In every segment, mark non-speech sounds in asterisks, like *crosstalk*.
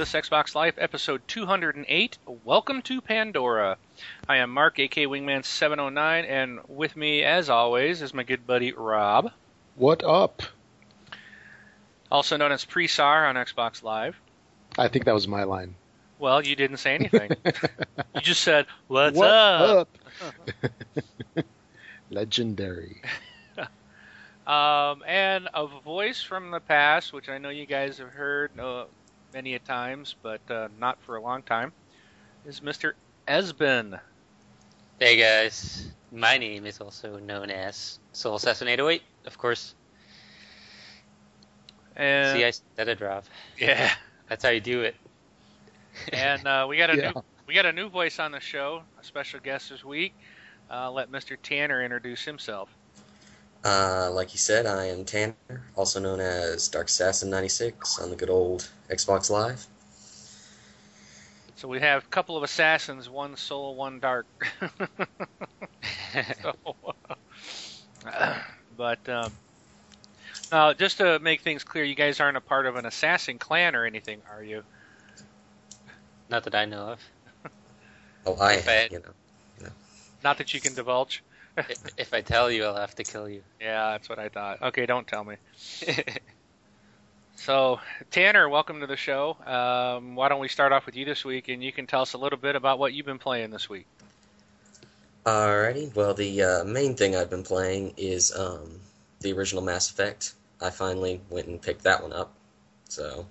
this Xbox Live episode 208. Welcome to Pandora. I am Mark, AK Wingman709, and with me, as always, is my good buddy Rob, What up? also known as Presar on Xbox Live. I think that was my line. Well, you didn't say anything. *laughs* you just said, "What's what up?" up? *laughs* *laughs* Legendary. Um, and a voice from the past, which I know you guys have heard uh, many a times, but uh, not for a long time, is Mr. Esben. Hey guys, my name is also known as Soul Assassin 808, of course. And See, I said it, Rob. yeah, That's how you do it. and uh, we got a *laughs* Yeah. new we got a new voice on the show, a special guest this week. Uh, let Mr. Tanner introduce himself. Uh, like you said, I am Tanner, also known as Dark Assassin 96 on the good old Xbox Live. So we have a couple of assassins, one soul, one dark. *laughs* So, *laughs* but um, now, just to make things clear, you guys aren't a part of an assassin clan or anything, are you? Not that I know of. Oh, I, If I- you know, Not that you can divulge. I- *laughs* if I tell you, I'll have to kill you. Yeah, that's what I thought. Okay, don't tell me. *laughs* So, Tanner, welcome to the show. Um, why don't we start off with you this week, and you can tell us a little bit about what you've been playing this week. Alrighty, well, the uh, main thing I've been playing is um, the original Mass Effect. I finally went and picked that one up, so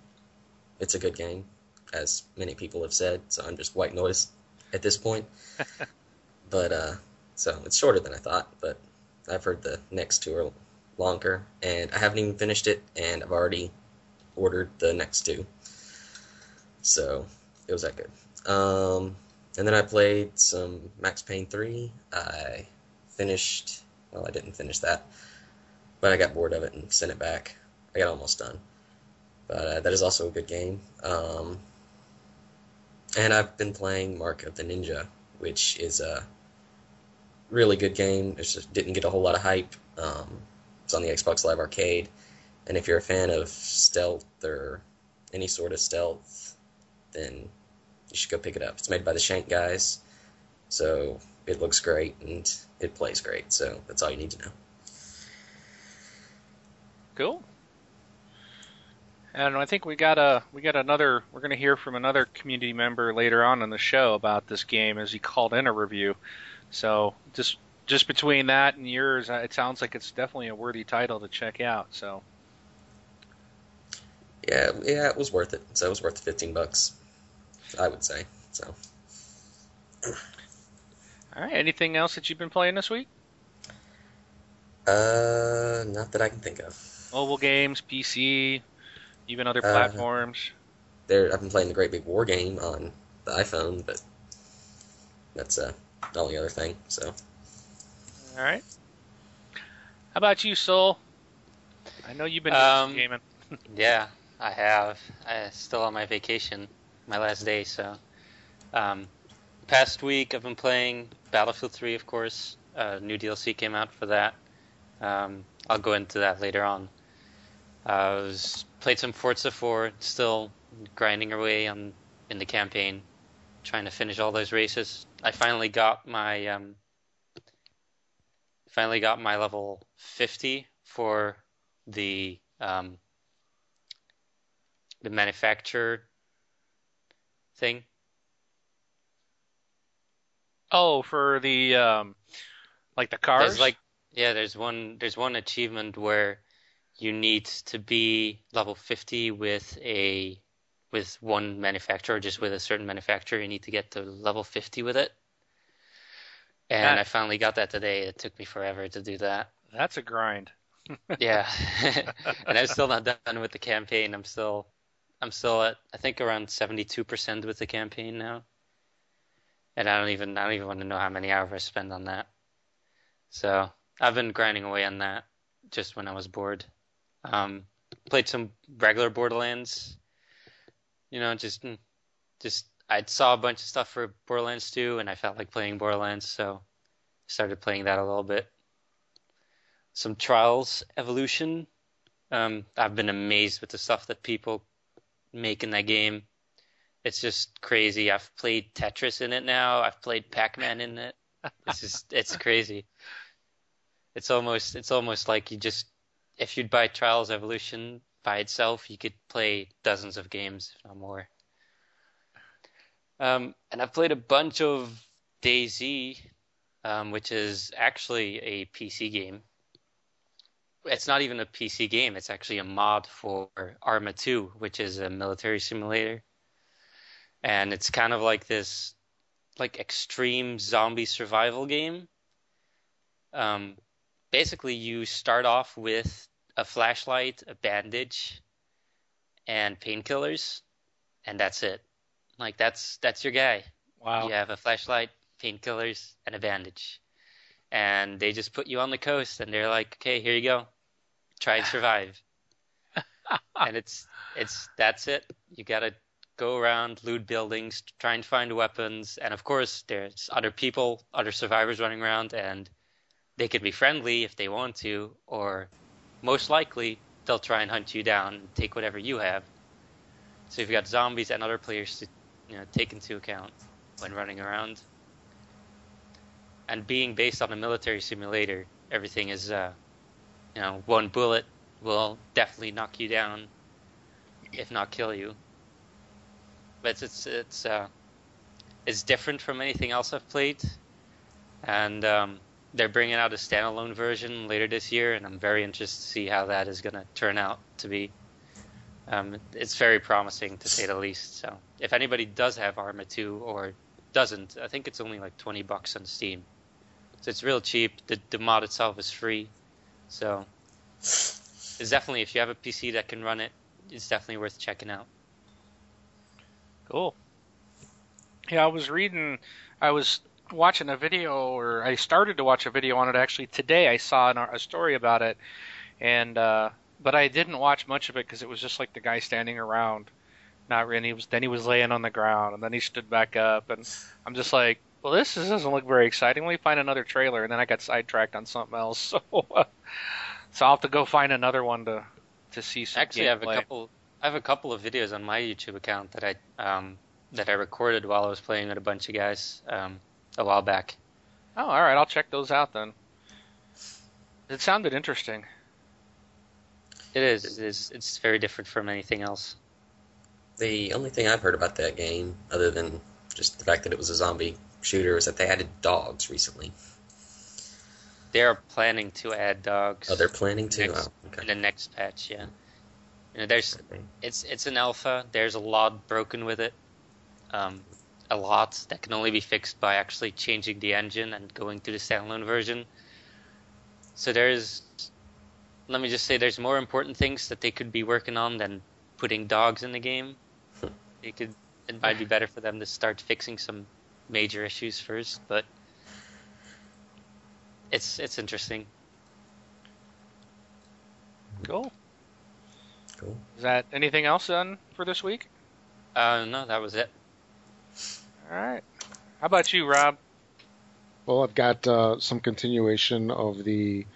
it's a good game, as many people have said, so I'm just white noise at this point. *laughs* but, uh, so it's shorter than I thought, but I've heard the next two are longer, and I haven't even finished it, and I've already ordered the next two. So, it was that good. Um, and then I played some Max Payne 3. I finished, well, I didn't finish that, but I got bored of it and sent it back. I got almost done. But uh, that is also a good game. Um, and I've been playing Mark of the Ninja, which is a really good game. It just didn't get a whole lot of hype. Um, it's on the Xbox Live Arcade. And if you're a fan of stealth or any sort of stealth, then you should go pick it up. It's made by the Shank guys, so it looks great and it plays great. So that's all you need to know. Cool. And I think we got a we got another. We're going to hear from another community member later on in the show about this game as he called in a review. So just just between that and yours, uh, it sounds like it's definitely a worthy title to check out. So Yeah, yeah, it was worth it. So it was worth fifteen bucks, I would say. So all right, anything else that you've been playing this week? uh, not that I can think of. Mobile games, PC, even other Uh, platforms. There, I've been playing the Great Big War game on the iPhone, but that's uh, the only other thing. So All right. How about you, Soul? I know you've been Um, gaming. *laughs* Yeah, I have. I'm still on my vacation, my last day, so. Um, past week, I've been playing Battlefield 3, of course. Uh, new DLC came out for that. Um, I'll go into that later on. Uh, I was played some Forza 4, still grinding away on in the campaign, trying to finish all those races. I finally got my um, finally got my level 50 for the um, the manufacturer thing. Oh, for the um, like the cars. There's like yeah, there's one there's one achievement where you need to be level 50 with a with one manufacturer, just with a certain manufacturer. You need to get to level 50 with it. And That- I finally got that today. It took me forever to do that. That's a grind. *laughs* Yeah, *laughs* and I'm still not done with the campaign. I'm still, I'm still at I think around 72% with the campaign now, and I don't even I don't even want to know how many hours I spend on that. So I've been grinding away on that just when I was bored. Um, played some regular Borderlands. You know, just just I saw a bunch of stuff for Borderlands 2, and I felt like playing Borderlands, so started playing that a little bit some Trials Evolution. Um, I've been amazed with the stuff that people make in that game. it's just crazy. I've played Tetris in it now. I've played Pac-Man in it. It's just *laughs* it's crazy. It's almost it's almost like you just if you'd buy Trials Evolution by itself, you could play dozens of games, if not more. Um, and I've played a bunch of DayZ, um, which is actually a PC game. It's not even a PC game. It's actually a mod for Arma 2, which is a military simulator. And it's kind of like this, like extreme zombie survival game. Um, basically, you start off with a flashlight, a bandage, and painkillers, and that's it. Like that's that's your guy. Wow. You have a flashlight, painkillers, and a bandage. And they just put you on the coast and they're like, Okay, here you go. Try and survive. *laughs* and it's it's that's it. You gotta go around, loot buildings, try and find weapons, and of course there's other people, other survivors running around and they can be friendly if they want to, or most likely they'll try and hunt you down and take whatever you have. So you've got zombies and other players to you know take into account when running around. And being based on a military simulator, everything is uh, you know one bullet will definitely knock you down, if not kill you. But it's it's it's, uh, it's different from anything else I've played, and um, they're bringing out a standalone version later this year, and I'm very interested to see how that is going to turn out to be. Um, it's very promising to say the least. So if anybody does have Arma 2 or doesn't, I think it's only like 20 bucks on Steam. So it's real cheap. The, the mod itself is free. So it's definitely, if you have a PC that can run it, it's definitely worth checking out. Cool. Yeah, I was reading, I was watching a video, or I started to watch a video on it actually today. I saw an, a story about it, and uh, but I didn't watch much of it because it was just like the guy standing around, not really. He was then he was laying on the ground, and then he stood back up, and I'm just like, well, this, this doesn't look very exciting. Let me find another trailer, and then I got sidetracked on something else. *laughs* So, uh, so I'll have to go find another one to to see some Actually, I have a couple. I have a couple of videos on my YouTube account that I um, that I recorded while I was playing with a bunch of guys um, a while back. Oh, all right. I'll check those out then. It sounded interesting. It is. It is. It's very different from anything else. The only thing I've heard about that game, other than just the fact that it was a zombie shooter, is that they added dogs recently. They are planning to add dogs. Oh, they're planning to. next, oh, okay. in the next patch. Yeah. You know, there's it's it's an alpha. There's a lot broken with it. Um, a lot that can only be fixed by actually changing the engine and going to the standalone version. So there's, let me just say, there's more important things that they could be working on than putting dogs in the game. *laughs* They could, it might be better for them to start fixing some major issues first, but it's it's interesting. Cool. Cool. Is that anything else done for this week? Uh, no, that was it. All right. How about you, Rob? Well, I've got uh, some continuation of the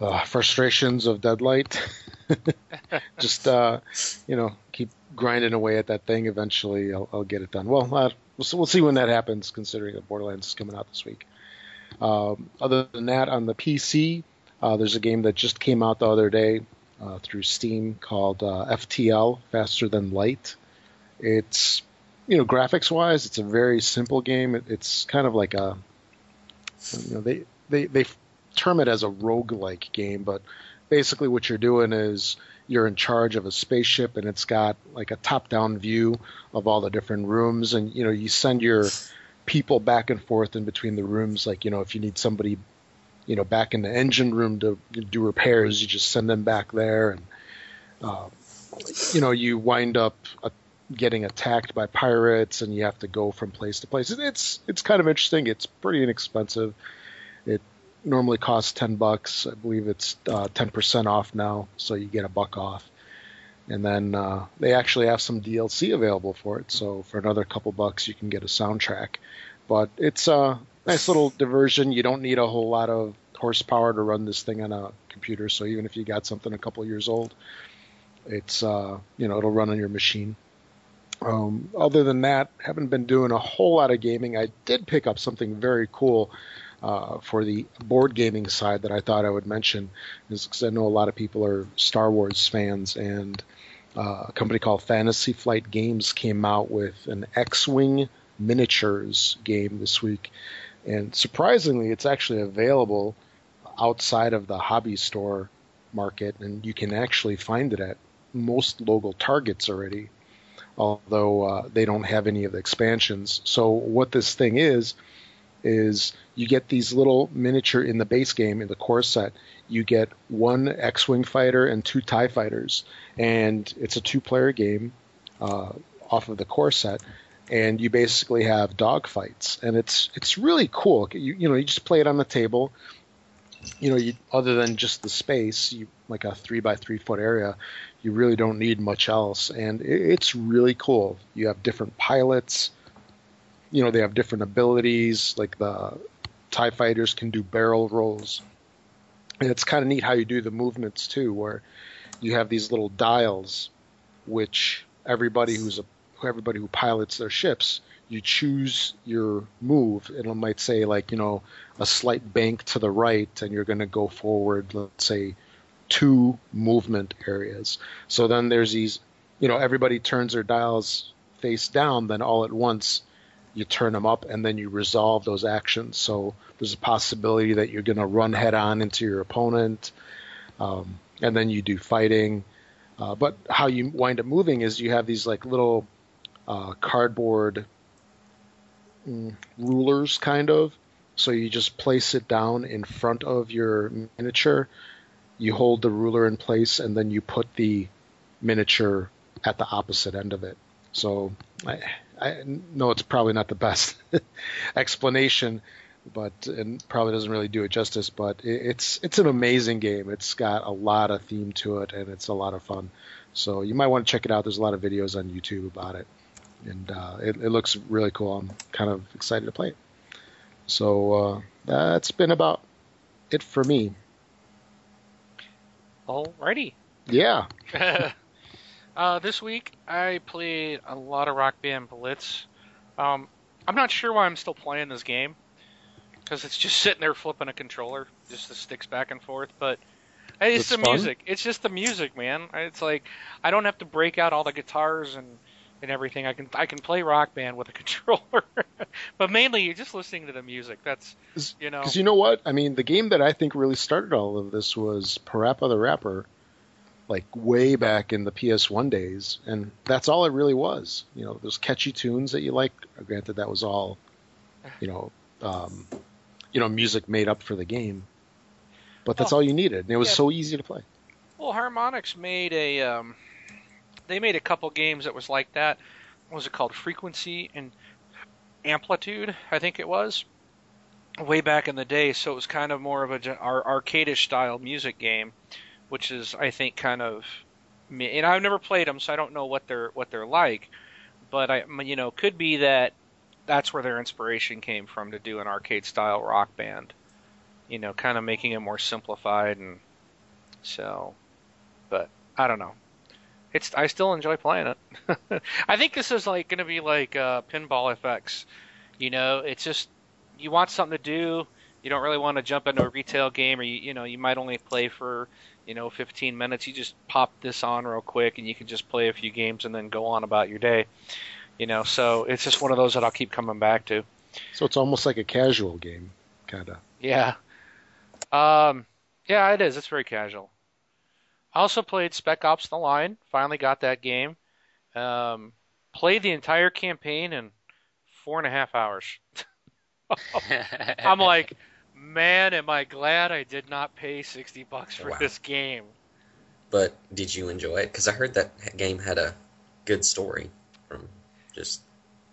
uh, frustrations of Deadlight. *laughs* Just uh, you know, keep grinding away at that thing. Eventually, I'll, I'll get it done. Well, uh, we'll, we'll see when that happens. Considering that Borderlands is coming out this week. Um, other than that, on the PC, uh, there's a game that just came out the other day uh, through Steam called uh, FTL Faster Than Light. It's you know, graphics wise, it's a very simple game. It, it's kind of like a, you know, they, they, they term it as a rogue-like game, but basically what you're doing is you're in charge of a spaceship and it's got like a top-down view of all the different rooms and, you know, you send your people back and forth in between the rooms. Like, you know, if you need somebody, you know, back in the engine room to do repairs, you just send them back there and, uh, you know, you wind up a getting attacked by pirates and you have to go from place to place. It's it's kind of interesting. It's pretty inexpensive. It normally costs ten bucks. I believe it's uh, ten percent off now, so you get a buck off. And then uh, they actually have some DLC available for it. So for another couple bucks, you can get a soundtrack. But it's a nice little diversion. You don't need a whole lot of horsepower to run this thing on a computer. So even if you got something a couple years old, it's uh, you know it'll run on your machine Um, other than that, haven't been doing a whole lot of gaming. I did pick up something very cool uh, for the board gaming side that I thought I would mention, because I know a lot of people are Star Wars fans, and uh, a company called Fantasy Flight Games came out with an X-wing miniatures game this week, and surprisingly, it's actually available outside of the hobby store market, and you can actually find it at most local targets already although uh, they don't have any of the expansions. So what this thing is is you get these little miniature in the base game in the core set. You get one X-wing fighter and two Tie fighters, and it's a two-player game uh, off of the core set. And you basically have dogfights, and it's it's really cool. You you know you just play it on the table. You know, you, other than just the space, you like a three by three foot area, you really don't need much else, and it's really cool. You have different pilots. You know, they have different abilities. Like the Tie fighters can do barrel rolls, and it's kind of neat how you do the movements too, where you have these little dials, which everybody who's a everybody who pilots their ships you choose your move it might say like you know a slight bank to the right and you're going to go forward let's say two movement areas. So then there's these, you know, everybody turns their dials face down, then all at once you turn them up and then you resolve those actions. So there's a possibility that you're going to run head on into your opponent, um, and then you do fighting. Uh, but how you wind up moving is you have these like little uh, cardboard mm, rulers, kind of. So you just place it down in front of your miniature, you hold the ruler in place and then you put the miniature at the opposite end of it. So I, I know it's probably not the best *laughs* explanation, but and probably doesn't really do it justice. But it, it's it's an amazing game. It's got a lot of theme to it, and it's a lot of fun. So you might want to check it out. There's a lot of videos on YouTube about it, and uh, it, it, looks really cool. I'm kind of excited to play it. So uh, that's been about it for me. Alrighty. Yeah. *laughs* uh, this week I played a lot of Rock Band Blitz. Um, I'm not sure why I'm still playing this game because it's just *laughs* sitting there flipping a controller, just the sticks back and forth. But it's, the fun. music. It's just the music, man. It's like I don't have to break out all the guitars and and everything. I can I can play Rock Band with a *laughs* controller, but mainly you're just listening to the music. That's you know because you know what I mean. The game that I think really started all of this was Parappa the Rapper, like way back in the PS1 days, and that's all it really was. You know, those catchy tunes that you like. Granted, that was all, you know, um, you know, music made up for the game, but that's oh, all you needed, and it was yeah. so easy to play. Well, Harmonix made a um, they made a couple games that was like that. What was it called? Frequency and Amplitude, I think it was, way back in the day. So it was kind of more of a our arcadish style music game, which is I think kind of. And I've never played them, so I don't know what they're what they're like. But I, you know, could be that that's where their inspiration came from to do an arcade style rock band. You know, kind of making it more simplified and so. But I don't know it's I still enjoy playing it. *laughs* I think this is like going to be like uh, Pinball FX. You know, it's just you want something to do. You don't really want to jump into a retail game, or you you know you might only play for you know 15 minutes. You just pop this on real quick, and you can just play a few games and then go on about your day. You know, so it's just one of those that I'll keep coming back to. So it's almost like a casual game, kind of. Yeah. Um. Yeah, it is. It's very casual. I also played Spec Ops: The Line. Finally got that game. Um, played the entire campaign in four and a half hours. *laughs* I'm like, man, am I glad I did not pay sixty bucks for wow. this game. But did you enjoy it? Because I heard that game had a good story from just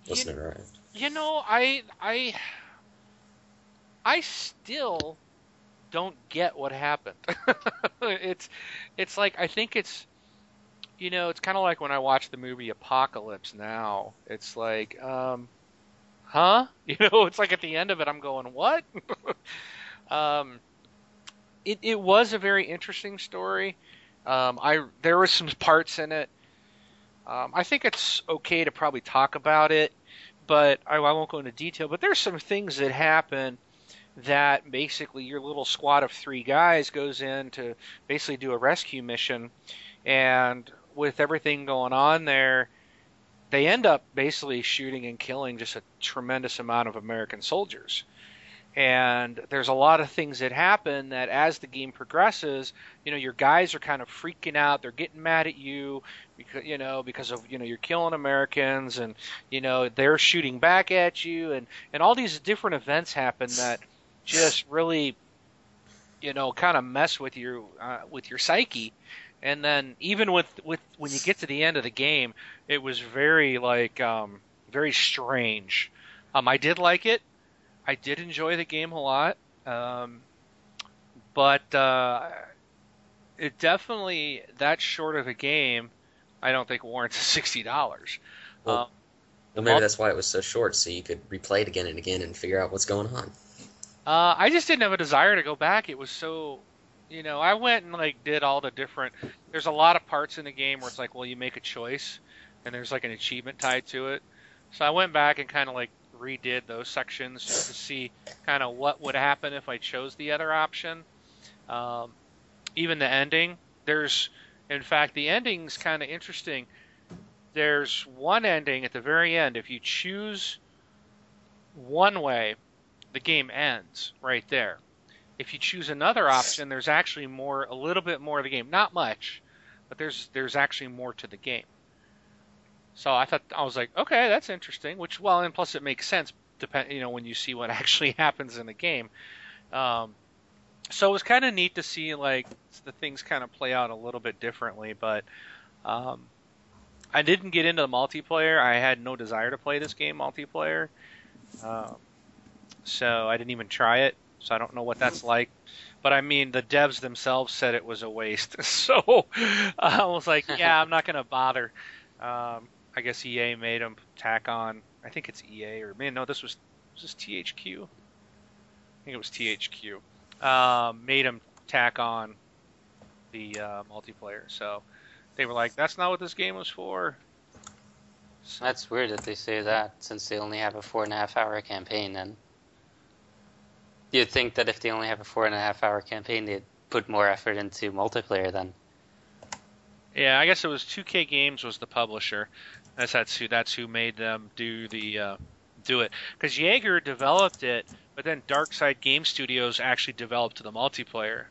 listening you, around. You know, I I I still don't get what happened. *laughs* it's it's like I think it's you know, it's kind of like when I watch the movie Apocalypse now. It's like um huh? *laughs* You know, it's like at the end of it I'm going, "What?" *laughs* um it it was a very interesting story. Um I there were some parts in it Um, I think it's okay to probably talk about it, but I, I won't go into detail. But there's some things that happen that basically your little squad of three guys goes in to basically do a rescue mission, and with everything going on there, they end up basically shooting and killing just a tremendous amount of American soldiers. And there's a lot of things that happen that as the game progresses, you know, your guys are kind of freaking out. They're getting mad at you because, you know, because of, you know, you're killing Americans and, you know, they're shooting back at you and, and all these different events happen that just really, you know, kind of mess with your, uh, with your psyche and then even with with when you get to the end of the game, it was very like um, very strange. Um, I did like it. I did enjoy the game a lot, um, but uh, it definitely that short of a game. I don't think warrants *laughs* sixty dollars. Well, um, well, maybe that's why it was so short, so you could replay it again and again and figure out what's going on. Uh, I just didn't have a desire to go back. It was so you know, I went and like did all the different. There's a lot of parts in the game where it's like, well, you make a choice, and there's like an achievement tied to it. So I went back and kind of like redid those sections just to see kind of what would happen if I chose the other option. Um, even the ending, there's, in fact, the ending's kind of interesting. There's one ending at the very end. If you choose one way, the game ends right there. If you choose another option, there's actually more, a little bit more of the game. Not much, but there's there's actually more to the game. So I thought I was like, okay, that's interesting. Which well, and plus it makes sense, depend you know when you see what *laughs* actually happens in the game. Um, so it was kind of neat to see like the things kind of play out a little bit differently, but um, I didn't get into the multiplayer. I had no desire to play this game multiplayer, um, so I didn't even try it so I don't know what that's like. But I mean, the devs themselves said it was a waste, *laughs* so I was like, yeah, I'm not gonna bother. Um, I guess EA made them tack on. I think it's EA or man, no, this was was this THQ. I think it was THQ. Um, made them tack on the uh, multiplayer, so they were like, that's not what this game was for. So, That's weird that they say that since they only have a four and a half hour campaign. Then You'd think that if they only have a four and a half hour campaign, they'd put more effort into multiplayer then. Yeah, I guess it was 2K Games was the publisher. That's that's who that's who made them do the uh, do it because Yager developed it, but then Darkside Game Studios actually developed the multiplayer.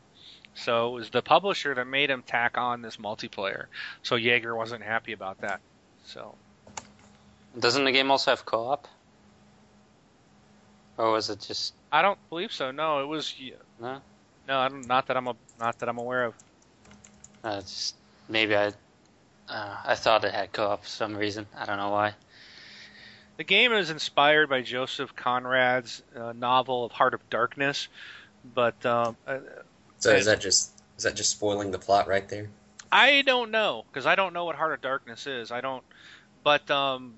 So it was the publisher that made him tack on this multiplayer. So Yager wasn't happy about that. So doesn't the game also have co-op? Or was it just I don't believe so. No, it was. No. No, I don't, not that I'm a, not that I'm aware of. Uh, just maybe I, uh, I thought it had co-op for some reason. I don't know why. The game is inspired by Joseph Conrad's uh, novel of Heart of Darkness, but um, uh, so is that just is that just spoiling the plot right there? I don't know because I don't know what Heart of Darkness is. I don't, but um,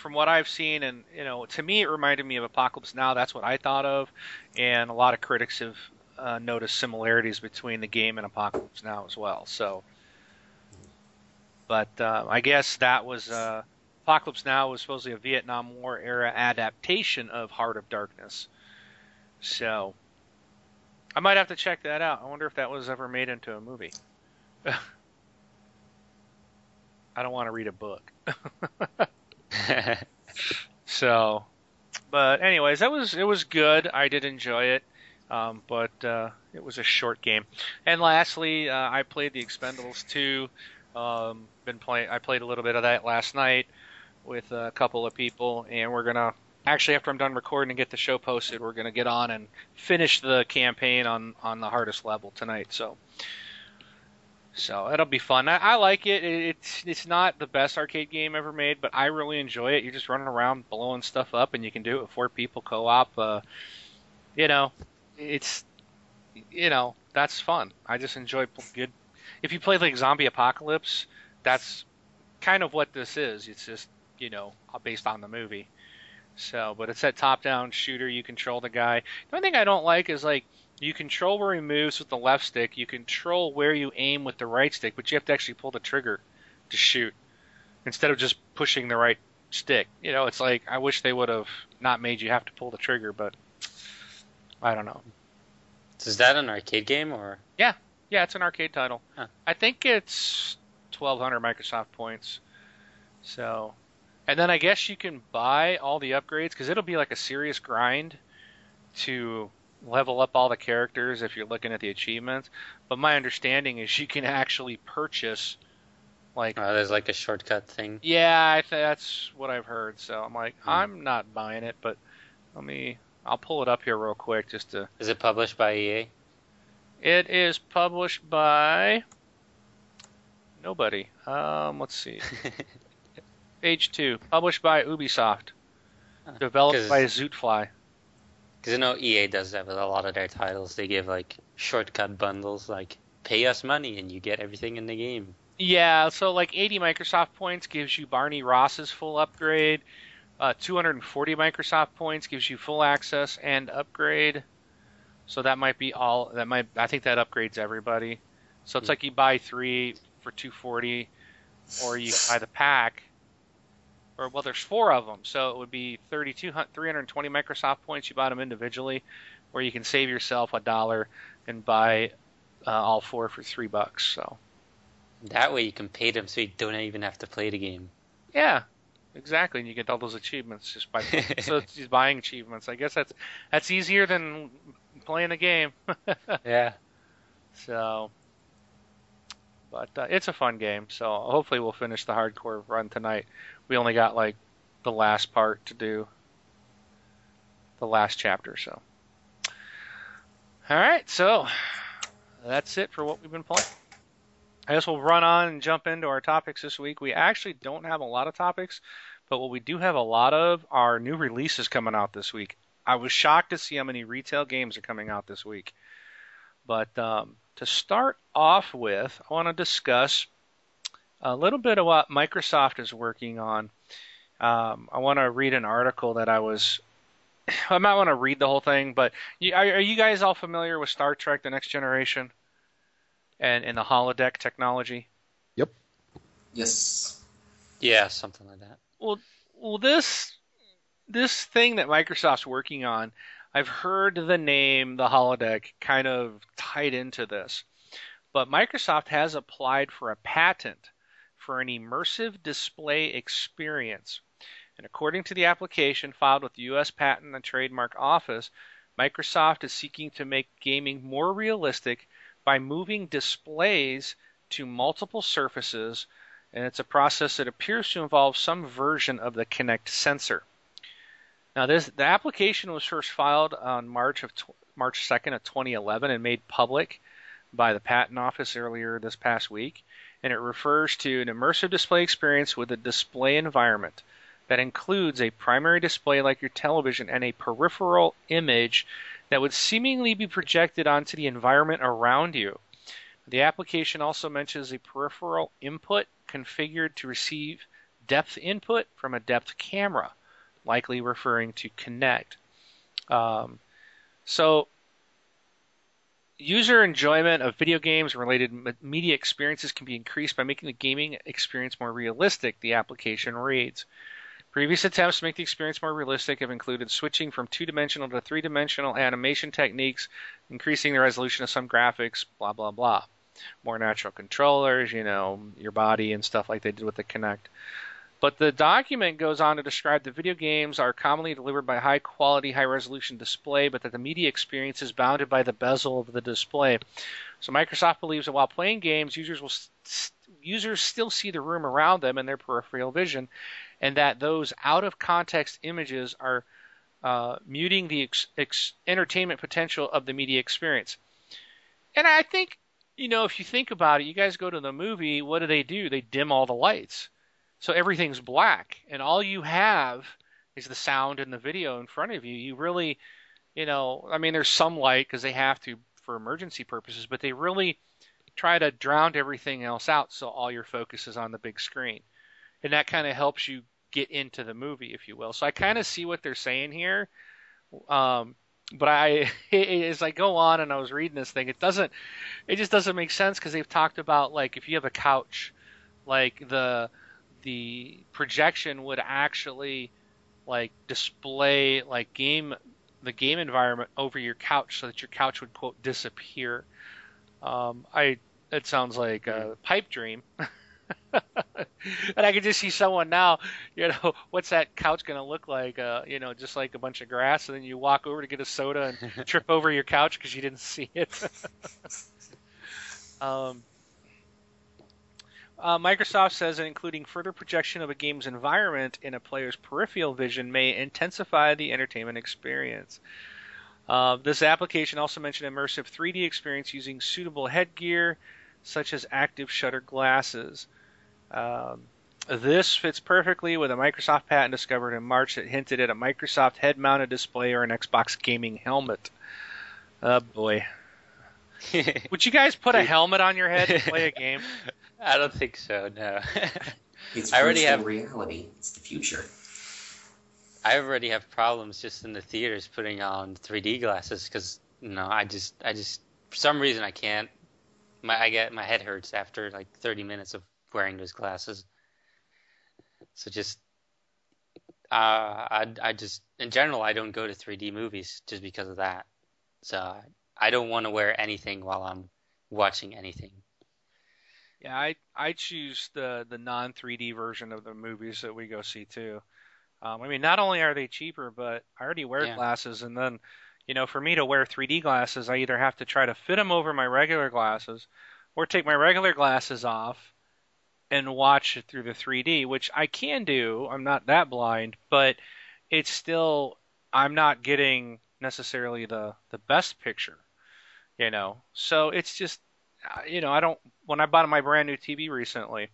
from what I've seen, and you know, to me, it reminded me of Apocalypse Now. That's what I thought of, and a lot of critics have uh, noticed similarities between the game and Apocalypse Now as well. So, but uh, I guess that was uh, Apocalypse Now was supposedly a Vietnam War era adaptation of Heart of Darkness. So, I might have to check that out. I wonder if that was ever made into a movie. *laughs* I don't want to read a book. *laughs* *laughs* so, but anyways, that was it was good. I did enjoy it, um, but uh, it was a short game. And lastly, uh, I played the Expendables 2. Um, been playing. I played a little bit of that last night with a couple of people, and we're gonna actually after I'm done recording and get the show posted, we're gonna get on and finish the campaign on on the hardest level tonight. So so it'll be fun. I, I like it. it. It's it's not the best arcade game ever made, but I really enjoy it. You're just running around blowing stuff up, and you can do it with four people co-op. Uh, you know, it's you know that's fun. I just enjoy good. If you play like Zombie Apocalypse, that's kind of what this is. It's just you know based on the movie. So, but it's that top-down shooter. You control the guy. The only thing I don't like is like you control where he moves with the left stick. You control where you aim with the right stick, but you have to actually pull the trigger to shoot. instead of just pushing the right stick. You know, it's like I wish they would have not made you have to pull the trigger, but I don't know. Is that an arcade game or? Yeah, yeah, it's an arcade title. Huh. I think it's 1200 Microsoft points. So, and then I guess you can buy all the upgrades because it'll be like a serious grind to level up all the characters if you're looking at the achievements. But my understanding is you can actually purchase like Oh, there's like a shortcut thing. yeah, I th- that's what I've heard. So I'm like, Hmm. I'm not buying it, but let me. I'll pull it up here real quick just to. Is it published by EA? It is published by nobody. Um, let's see. *laughs* Page two, published by Ubisoft, developed by Zootfly. Because I know EA does that with a lot of their titles. They give like shortcut bundles, like pay us money and you get everything in the game. Yeah, so like 80 Microsoft points gives you Barney Ross's full upgrade. Uh, 240 Microsoft points gives you full access and upgrade. So that might be all. That might. I think that upgrades everybody. So it's Hmm. like you buy three for 240, or you buy the pack. Or well, there's four of them, so it would be 32, 320 Microsoft points. You buy them individually, or you can save yourself a dollar and buy uh, all four for three bucks. So. That way you can pay them so you don't even have to play the game. Yeah, exactly. And you get all those achievements just by *laughs* so it's just buying achievements. I guess that's that's easier than playing a game. *laughs* Yeah. so, but uh, it's a fun game. So hopefully we'll finish the hardcore run tonight. We only got like the last part to do, the last chapter. So, all right. So that's it for what we've been playing. I guess we'll run on and jump into our topics this week. We actually don't have a lot of topics, but what we do have a lot of are new releases coming out this week. I was shocked to see how many retail games are coming out this week. But um, to start off with, I want to discuss a little bit of what Microsoft is working on. Um, I want to read an article that I was. *sighs* I might want to read the whole thing, but you, are, are you guys all familiar with Star Trek: The Next Generation and, and the holodeck technology? Yep. Yes. Yeah, something like that. well this this thing that Microsoft's working on, I've heard the name the holodeck kind of tied into this. But Microsoft has applied for a patent for an immersive display experience. And according to the application filed with the US Patent and Trademark Office, Microsoft is seeking to make gaming more realistic by moving displays to multiple surfaces and it's a process that appears to involve some version of the Kinect sensor. Now, this the application was first filed on March of March 2nd of 2011 and made public by the Patent Office earlier this past week, and it refers to an immersive display experience with a display environment that includes a primary display like your television and a peripheral image that would seemingly be projected onto the environment around you. The application also mentions a peripheral input configured to receive depth input from a depth camera, likely referring to Kinect. Um, so, user enjoyment of video games and related media experiences can be increased by making the gaming experience more realistic, the application reads. Previous attempts to make the experience more realistic have included switching from two dimensional to three dimensional animation techniques, increasing the resolution of some graphics, blah, blah, blah more natural controllers, you know, your body and stuff like they did with the Kinect. But the document goes on to describe that video games are commonly delivered by high quality, high resolution display, but that the media experience is bounded by the bezel of the display. So Microsoft believes that while playing games, users will st- users still see the room around them in their peripheral vision, and that those out of context images are uh, muting the ex- ex- entertainment potential of the media experience. And I think you know, if you think about it, you guys go to the movie, what do they do? They dim all the lights. So everything's black, and all you have is the sound and the video in front of you. You really, you know, I mean, there's some light because they have to for emergency purposes, but they really try to drown everything else out so all your focus is on the big screen. And that kind of helps you get into the movie, if you will. So I kind of see what they're saying here. Um, but I, *laughs* as I go on and I was reading this thing, it doesn't, it just doesn't make sense because they've talked about like if you have a couch, like the the projection would actually like display like game the game environment over your couch so that your couch would quote disappear. Um, I it sounds like a pipe dream. *laughs* and I can just see someone now, you know, *laughs* what's that couch going to look like? Uh, you know, just like a bunch of grass, and then you walk over to get a soda and *laughs* trip over your couch because you didn't see it. um, uh, Microsoft says that including further projection of a game's environment in a player's peripheral vision may intensify the entertainment experience. Uh, this application also mentioned immersive 3D experience using suitable headgear, such as active shutter glasses. Um, this fits perfectly with a Microsoft patent discovered in March that hinted at a Microsoft head-mounted display or an Xbox gaming helmet. Oh boy. *laughs* Would you guys put a helmet on your head to play a game? *laughs* I don't think so. No. *laughs* It's I already have- reality. It's the future. I already have problems just in the theaters putting on 3D glasses because no, I just, I just, for some reason I can't. My, I get my head hurts after like 30 minutes of wearing those glasses. So just, uh, I, I just, in general, I don't go to 3D movies just because of that. So I don't want to wear anything while I'm watching anything. Yeah, I I choose the the non 3D version of the movies that we go see too. Um, I mean, not only are they cheaper, but I already wear Yeah. glasses, and then, you know, for me to wear 3D glasses, I either have to try to fit them over my regular glasses, or take my regular glasses off and watch it through the 3D, which I can do. I'm not that blind, but it's still I'm not getting necessarily the the best picture, you know. So it's just, you know, I don't. When I bought my brand new TV recently,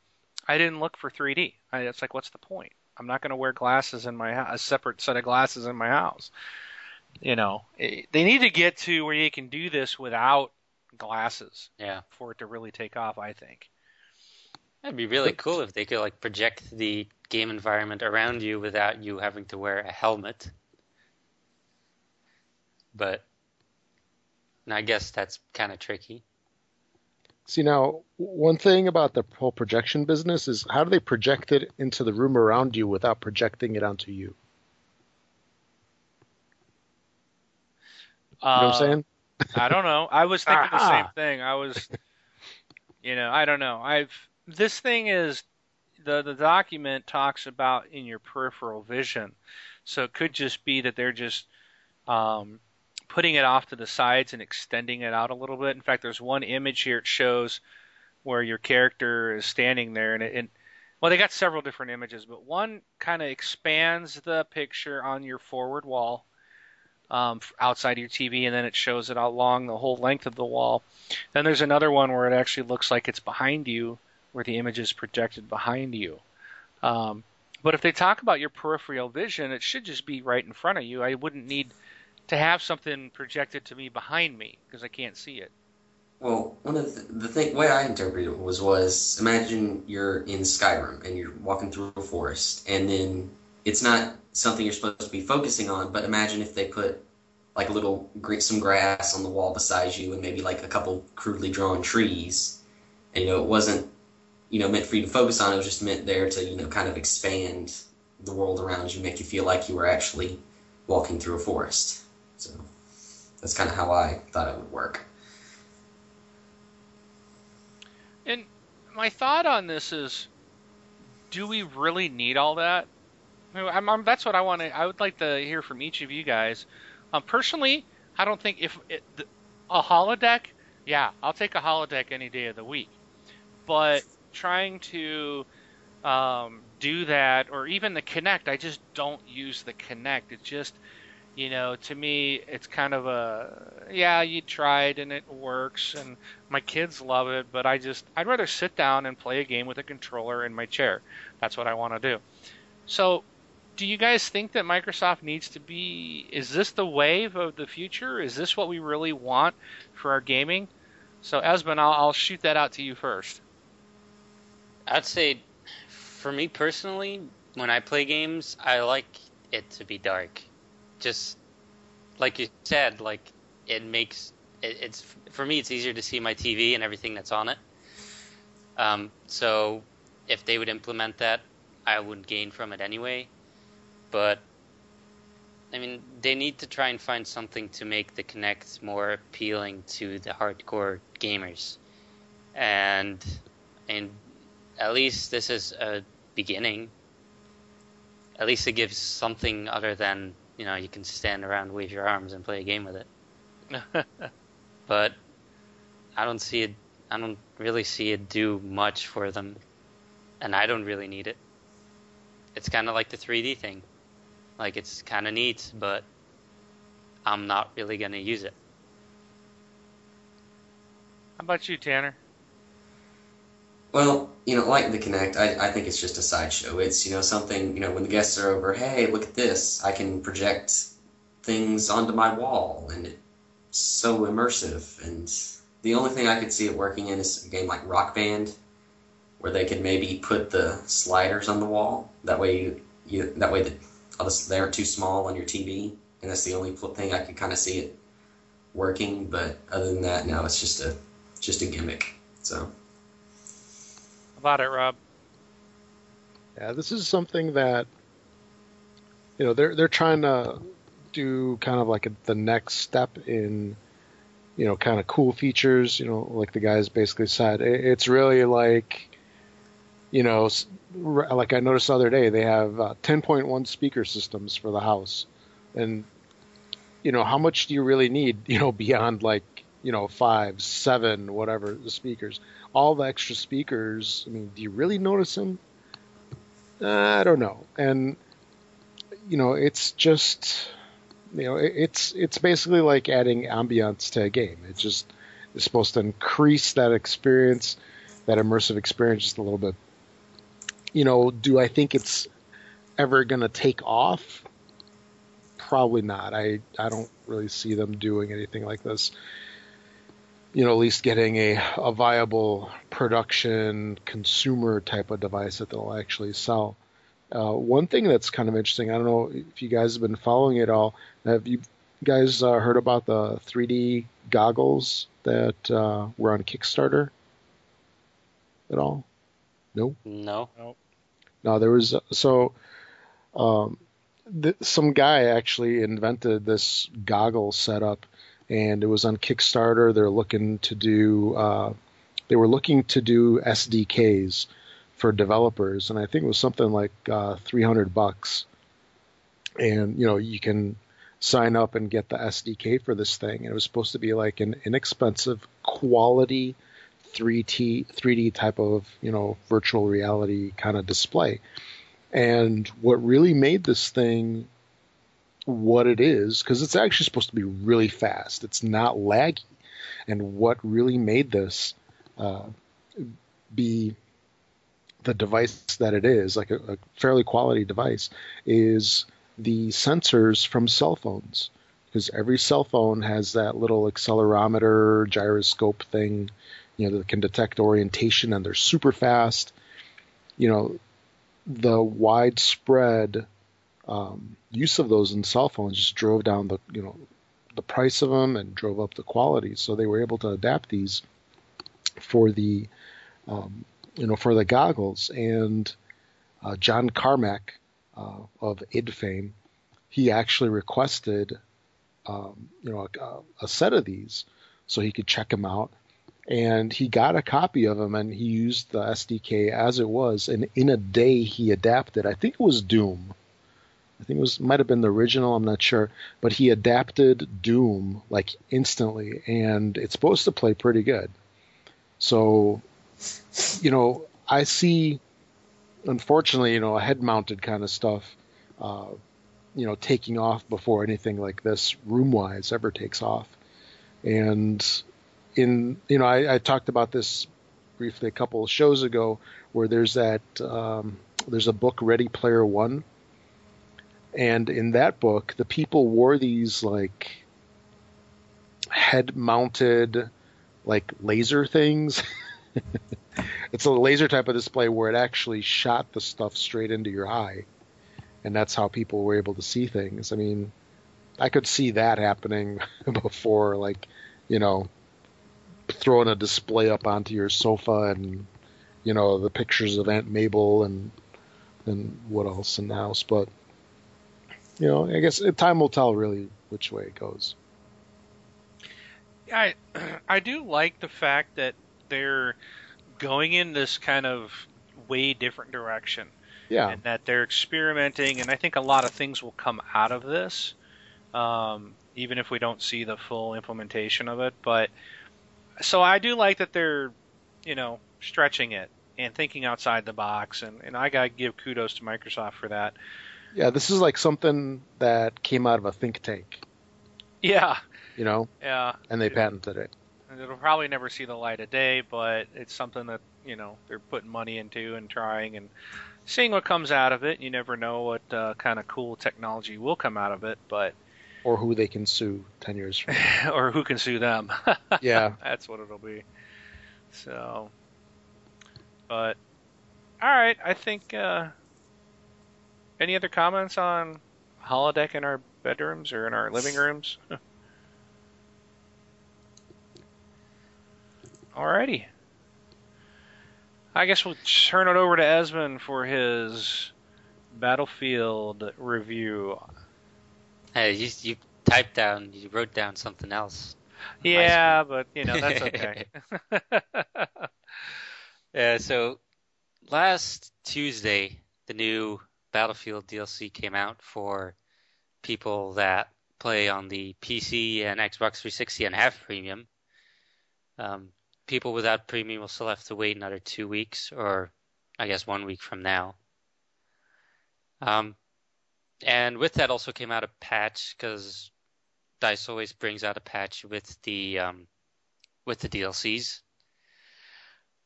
I didn't look for 3D. I, it's like, what's the point? I'm not going to wear glasses in my a separate set of glasses in my house. You know, it, they need to get to where you can do this without glasses Yeah. for it to really take off. I think. That'd be really cool if they could like project the game environment around you without you having to wear a helmet. But I guess that's kind of tricky. See now, one thing about the whole projection business is how do they project it into the room around you without projecting it onto you? You know what I'm saying? I don't know. I was *laughs* thinking the same Ah. thing. I was, you know, I don't know. I've this thing is the the document talks about in your peripheral vision, so it could just be that they're just um, putting it off to the sides and extending it out a little bit. In fact, there's one image here it shows where your character is standing there, and it. And, well, they got several different images, but one kind of expands the picture on your forward wall um, outside your TV, and then it shows it along the whole length of the wall. Then there's another one where it actually looks like it's behind you, where the image is projected behind you. Um, but if they talk about your peripheral vision, it should just be right in front of you. I wouldn't need to have something projected to me behind me because I can't see it. Well, one of the, the thing way I interpreted it was was imagine you're in Skyrim and you're walking through a forest, and then it's not something you're supposed to be focusing on. But imagine if they put like a little some grass on the wall beside you, and maybe like a couple crudely drawn trees, and you know it wasn't you know meant for you to focus on. It was just meant there to you know kind of expand the world around you, make you feel like you were actually walking through a forest. So that's kind of how I thought it would work. And my thought on this is, do we really need all that? I'm, I'm, that's what I want to. I would like to hear from each of you guys. Um, personally, I don't think if it, a holodeck, yeah, I'll take a holodeck any day of the week. But trying to um, do that, or even the Kinect, I just don't use the Kinect. It just, you know, to me, it's kind of a yeah, you tried and it works, and my kids love it, but I just I'd rather sit down and play a game with a controller in my chair. That's what I want to do. So, do you guys think that Microsoft needs to be is this the wave of the future? Is this what we really want for our gaming? So, Esben, I'll, I'll shoot that out to you first. I'd say, for me personally, when I play games, I like it to be dark. Just like you said, like it makes it, it's for me. It's easier to see my TV and everything that's on it. Um, so if they would implement that I wouldn't gain from it anyway. But I mean, they need to try and find something to make the Kinect more appealing to the hardcore gamers. And and at least this is a beginning. At least it gives something other than, you know, you can stand around, wave your arms and play a game with it. *laughs* but I don't see it I don't really see it do much for them. And I don't really need it. It's kind of like the 3D thing. Like it's kind of neat, but I'm not really going to use it. How about you, Tanner? Well, you know, like the Kinect, I, I think it's just a sideshow. It's, you know, something, you know, when the guests are over, hey, look at this. I can project things onto my wall, and it's so immersive. And the only thing I could see it working in is a game like Rock Band, where they could maybe put the sliders on the wall. That way, you, you that way the, they aren't too small on your TV, and that's the only thing I could kind of see it working. But other than that, no, it's just a just a gimmick. So about it, Rob? Yeah, this is something that you know they're they're trying to do kind of like a, the next step in you know kind of cool features. You know, like the guys basically said, it, it's really like you know like I noticed the other day they have uh, 10.1 speaker systems for the house, and you know how much do you really need? You know beyond like you know five, seven, whatever the speakers all the extra speakers. I mean, do you really notice them? Uh, I don't know. And you know, it's just you know, it's it's basically like adding ambiance to a game. It just is supposed to increase that experience, that immersive experience just a little bit. You know, do I think it's ever going to take off? Probably not. I I don't really see them doing anything like this you know, at least getting a, a viable production consumer type of device that they'll actually sell. Uh, one thing that's kind of interesting, I don't know if you guys have been following it all. Have you guys uh, heard about the 3D goggles that uh, were on Kickstarter at all? No. No. No. No, there was so um, th- some guy actually invented this goggle setup and it was on Kickstarter. They're looking to do uh, they were looking to do SDKs for developers, and I think it was something like uh, 300 bucks. And you know you can sign up and get the SDK for this thing. And it was supposed to be like an inexpensive, quality 3D 3D type of you know virtual reality kind of display. And what really made this thing what it is because it's actually supposed to be really fast. It's not laggy. And what really made this uh, be the device that it is, like a, a, fairly quality device, is the sensors from cell phones. Because every cell phone has that little accelerometer, gyroscope thing, you know, that can detect orientation and they're super fast. You know, the widespread um, use of those in cell phones just drove down the you know the price of them and drove up the quality. So they were able to adapt these for the um, you know for the goggles. And uh, John Carmack uh, of id fame, he actually requested um, you know a, a, set of these so he could check them out. And he got a copy of them, and he used the SDK as it was. And in a day, he adapted. I think it was Doom I think it was might have been the original. I'm not sure, but he adapted Doom like instantly, and it's supposed to play pretty good. So, you know, I see, unfortunately, you know, a head-mounted kind of stuff, uh, you know, taking off before anything like this, room-wise, ever takes off. And in, you know, I, I talked about this briefly a couple of shows ago, where there's that, um, there's a book, Ready Player One and in that book, the people wore these like head mounted like laser things. *laughs* it's a laser type of display where it actually shot the stuff straight into your eye. And that's how people were able to see things. I mean, I could see that happening *laughs* before, like, you know, throwing a display up onto your sofa and, you know, the pictures of Aunt Mabel and and what else in the house. But you know, I guess time will tell really which way it goes. I *clears throat* I do like the fact that they're going in this kind of way different direction. Yeah. And that they're experimenting, and I think a lot of things will come out of this, um, even if we don't see the full implementation of it. But so I do like that they're, you know, stretching it and thinking outside the box, and, and I gotta give kudos to Microsoft for that. Yeah, this is like something that came out of a think tank. Yeah. You know. Yeah. And they patented it. And it'll probably never see the light of day, but it's something that you know they're putting money into and trying and seeing what comes out of it. You never know what uh, kind of cool technology will come out of it, but or who they can sue ten years from now, *laughs* or who can sue them. *laughs* yeah, that's what it'll be. So, but all right, I think. Uh, any other comments on holodeck in our bedrooms or in our living rooms? *laughs* Alrighty. I guess we'll turn it over to Esmond for his Battlefield review. Hey, you you typed down, you wrote down something else. Yeah, but you know that's okay. *laughs* *laughs* yeah. So last Tuesday, the new Battlefield DLC came out for people that play on the PC and Xbox 360 and have premium. Um, people without premium will still have to wait another two weeks, or I guess one week from now. Um, and with that also came out a patch because Dice always brings out a patch with the um, with the DLCs.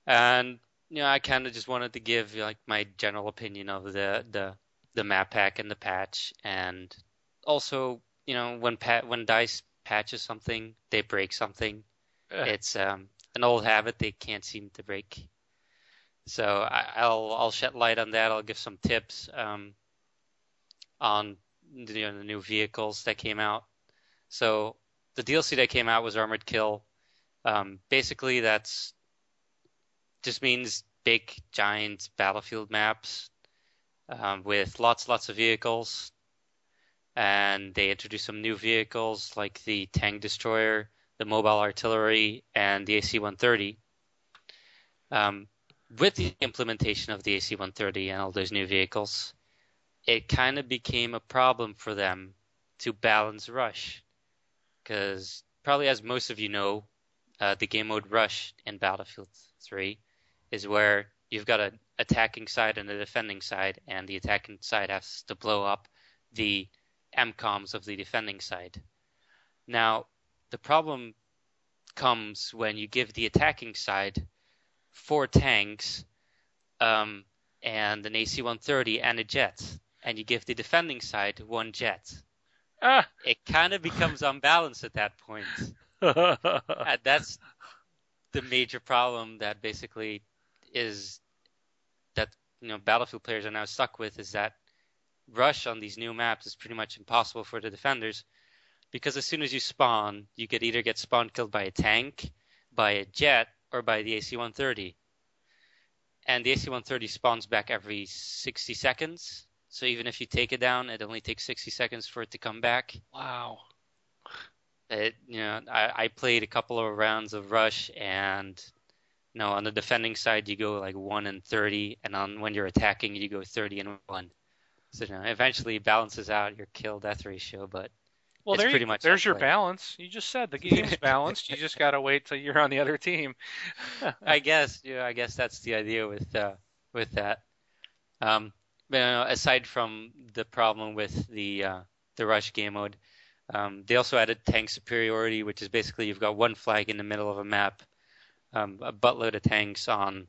And you know, I kind of just wanted to give like my general opinion of the the the map pack and the patch, and also you know when pat when Dice patches something, they break something. It's um, an old habit they can't seem to break. So I, will I'll shed light on that. I'll give some tips um, on you know, the new vehicles that came out. So the DLC that came out was Armored Kill. Um, basically, that's just means big giant battlefield maps um, with lots lots of vehicles. And they introduced some new vehicles like the tank destroyer, the mobile artillery, and the AC-130. Um, with the implementation of the AC-130 and all those new vehicles, it kind of became a problem for them to balance rush, because probably as most of you know, uh, the game mode rush in Battlefield 3 is where you've got an attacking side and a defending side, and the attacking side has to blow up the MCOMs of the defending side. Now, the problem comes when you give the attacking side four tanks um, and an AC-130 and a jet, and you give the defending side one jet. Ah. It kind of becomes unbalanced at that point. and *laughs* that's the major problem that basically is that you know Battlefield players are now stuck with is that rush on these new maps is pretty much impossible for the defenders because as soon as you spawn, you could either get spawn killed by a tank, by a jet, or by the AC-130. And the AC-130 spawns back every 60 seconds. So even if you take it down, it only takes 60 seconds for it to come back. Wow. It, you know, I, I played a couple of rounds of Rush, and you know, on the defending side, you go like one and 30, and on when you're attacking, you go 30 and one. So you know, eventually it balances out your kill death ratio, but well, it's there pretty you, much there's your balance. You just said the *laughs* game's balanced. You just gotta wait till you're on the other team. *laughs* I guess, yeah, I guess that's the idea with uh, with that. Um, but you know, aside from the problem with the uh, the rush game mode, um, they also added tank superiority, which is basically you've got one flag in the middle of a map, um, a buttload of tanks on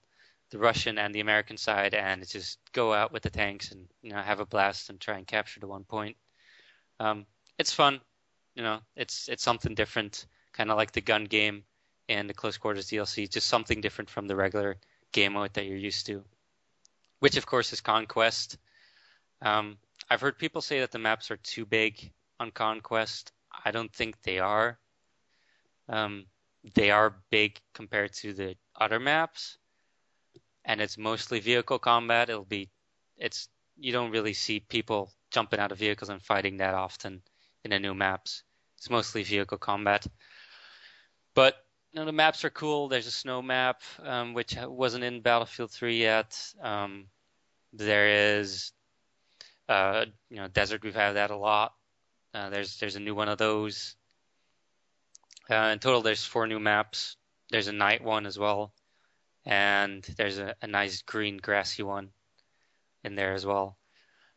the Russian and the American side, and just go out with the tanks and you know have a blast and try and capture the one point. Um, it's fun, you know. It's it's something different, kind of like the gun game and the close quarters DLC, just something different from the regular game mode that you're used to. Which of course is Conquest. Um, I've heard people say that the maps are too big on Conquest. I don't think they are. Um, they are big compared to the other maps, and it's mostly vehicle combat. It'll be, it's you don't really see people jumping out of vehicles and fighting that often in the new maps. It's mostly vehicle combat. But you know, the maps are cool. There's a snow map, um, which wasn't in Battlefield 3 yet. Um, there is, uh, you know, desert. We've had that a lot. Uh, there's there's a new one of those. Uh, in total, there's four new maps. There's a night one as well, and there's a, a nice green grassy one in there as well.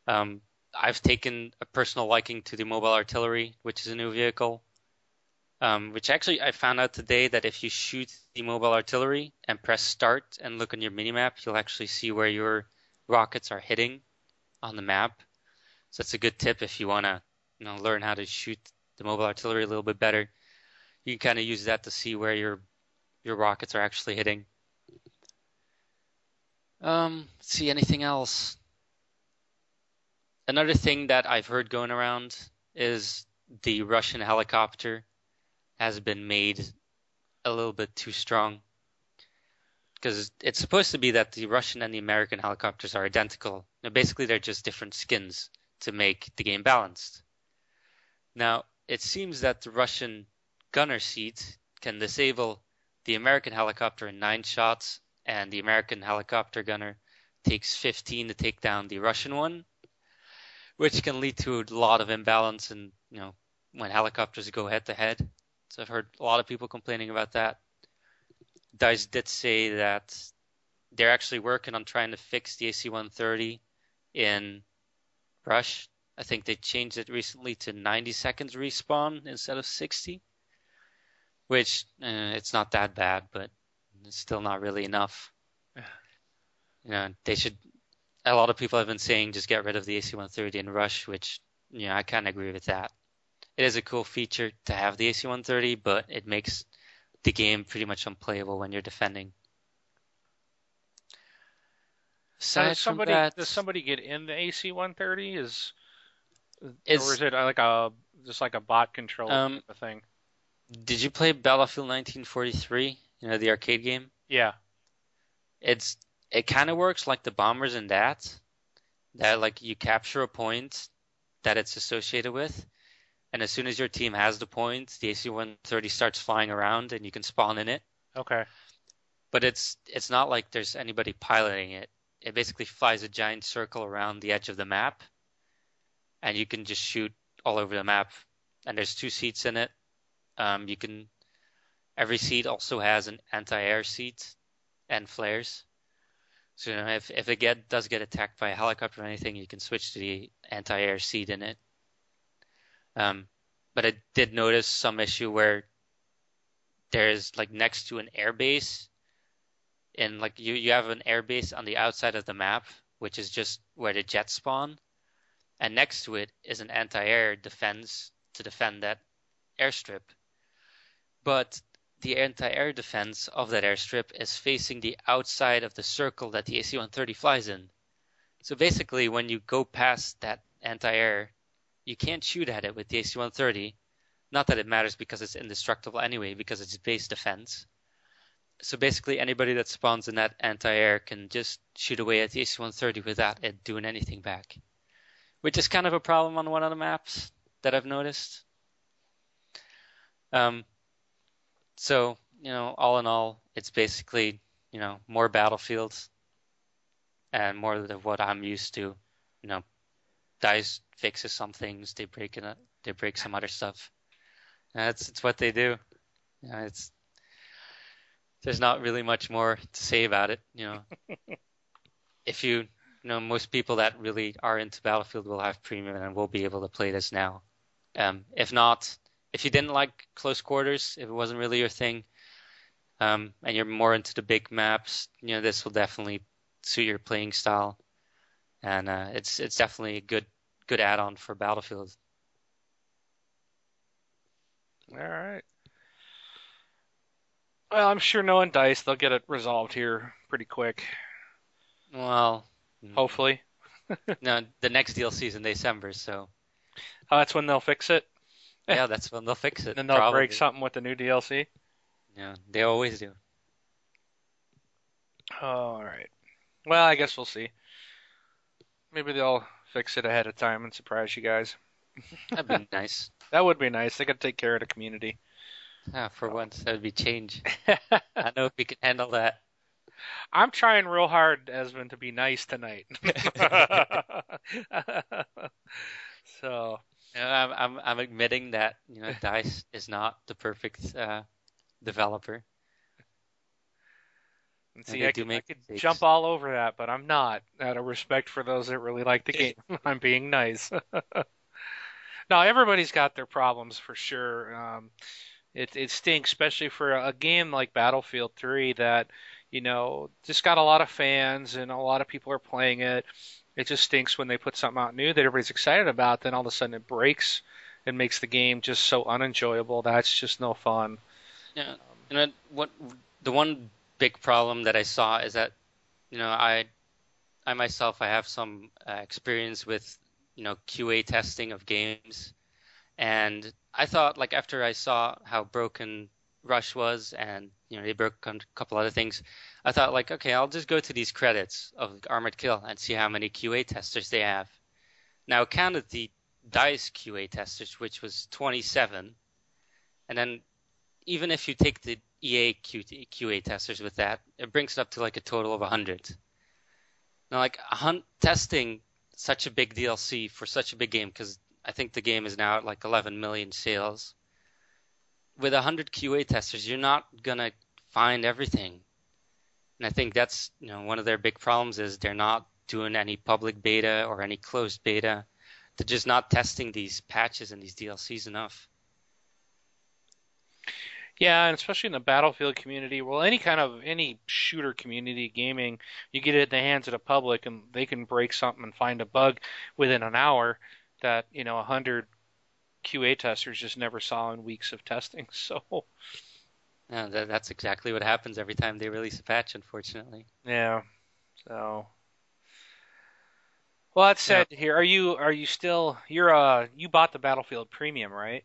Um, I've taken a personal liking to the mobile artillery, which is a new vehicle. Um, which actually I found out today that if you shoot the mobile artillery and press start and look on your minimap, you'll actually see where your rockets are hitting on the map. So that's a good tip if you want to you know, learn how to shoot the mobile artillery a little bit better. You can kind of use that to see where your your rockets are actually hitting. Um, see anything else? Another thing that I've heard going around is the Russian helicopter has been made a little bit too strong. Because it's supposed to be that the Russian and the American helicopters are identical. Now, basically, they're just different skins to make the game balanced. Now, it seems that the Russian gunner seat can disable the American helicopter in nine shots, and the American helicopter gunner takes 15 to take down the Russian one, which can lead to a lot of imbalance and you know when helicopters go head to head. So I've heard a lot of people complaining about that. Dice did say that they're actually working on trying to fix the AC-130 in Rush. I think they changed it recently to 90 seconds respawn instead of 60, which uh, it's not that bad, but it's still not really enough. You know, they should. A lot of people have been saying just get rid of the AC-130 in Rush, which you know I kind of agree with that. It is a cool feature to have the AC-130, but it makes the game pretty much unplayable when you're defending. Aside does somebody that, does somebody get in the AC-130? Is or is it like a just like a bot control um, type of thing? Did you play Battlefield 1943? You know the arcade game. Yeah. It's it kind of works like the bombers in that. That like you capture a point that it's associated with, and as soon as your team has the point, the AC-130 starts flying around, and you can spawn in it. Okay. But it's it's not like there's anybody piloting it. It basically flies a giant circle around the edge of the map, and you can just shoot all over the map. And there's two seats in it. Um, you can every seat also has an anti-air seat and flares. So you know, if if it get does get attacked by a helicopter or anything, you can switch to the anti-air seat in it. Um, but I did notice some issue where there's like next to an airbase, and like you you have an airbase on the outside of the map, which is just where the jets spawn, and next to it is an anti-air defense to defend that airstrip. But the anti-air defense of that airstrip is facing the outside of the circle that the AC-130 flies in. So basically, when you go past that anti-air, you can't shoot at it with the AC-130. Not that it matters because it's indestructible anyway, because it's base defense. So basically, anybody that spawns in that anti-air can just shoot away at the AC-130 without it doing anything back which is kind of a problem on one of the maps that I've noticed. Um, so you know, all in all, it's basically you know more battlefields and more of what I'm used to. You know, dice fixes some things, they break it, they break some other stuff. That's it's what they do. You know, it's there's not really much more to say about it. You know, *laughs* if you you know, most people that really are into Battlefield will have premium and will be able to play this now. Um, if not, if you didn't like close quarters, if it wasn't really your thing, um, and you're more into the big maps, you know, this will definitely suit your playing style, and uh, it's it's definitely a good good add-on for Battlefield. All right. Well, I'm sure knowing Dice, they'll get it resolved here pretty quick. Well, Mm-hmm. Hopefully. *laughs* no, the next DLC is in December, so. Oh, that's when they'll fix it. Yeah, *laughs* that's when they'll fix it. then they'll probably. break something with the new DLC. Yeah, they always do. All right. Well, I guess we'll see. Maybe they'll fix it ahead of time and surprise you guys. *laughs* That'd be nice. That would be nice. They could take care of the community. Ah, for once, that would be change. *laughs* I know if we can handle that. I'm trying real hard, Esmond, to be nice tonight. so You know, I'm, I'm I'm admitting that you know Dice *laughs* is not the perfect uh, developer. and And see, they I could, I could jump all over that, but I'm not. Out of respect for those that really like the game, *laughs* I'm being nice. *laughs* now everybody's got their problems for sure. Um, it it stinks, especially for a game like Battlefield 3 that you know just got a lot of fans and a lot of people are playing it. It just stinks when they put something out new that everybody's excited about, then all of a sudden it breaks and makes the game just so unenjoyable. That's just no fun. Yeah, know what? The one big problem that I saw is that you know I I myself I have some uh, experience with you know QA testing of games, and I thought like after I saw how broken Rush was and you know they broke a couple other things, I thought like okay I'll just go to these credits of Armored Kill and see how many QA testers they have. Now I counted the Dice QA testers, which was 27, and then even if you take the EA QA testers with that, it brings it up to like a total of 100. Now, like a hun- testing such a big DLC for such a big game, because I think the game is now at like 11 million sales. With 100 QA testers, you're not gonna find everything, and I think that's you know one of their big problems is they're not doing any public beta or any closed beta. They're just not testing these patches and these DLCs enough. Yeah, and especially in the Battlefield community, well, any kind of any shooter community gaming, you get it in the hands of the public, and they can break something and find a bug within an hour that you know a hundred QA testers just never saw in weeks of testing. *laughs* So Yeah, that, that's exactly what happens every time they release a patch, unfortunately. yeah, so well, that said, here are you are you still you're uh you bought the Battlefield Premium, right?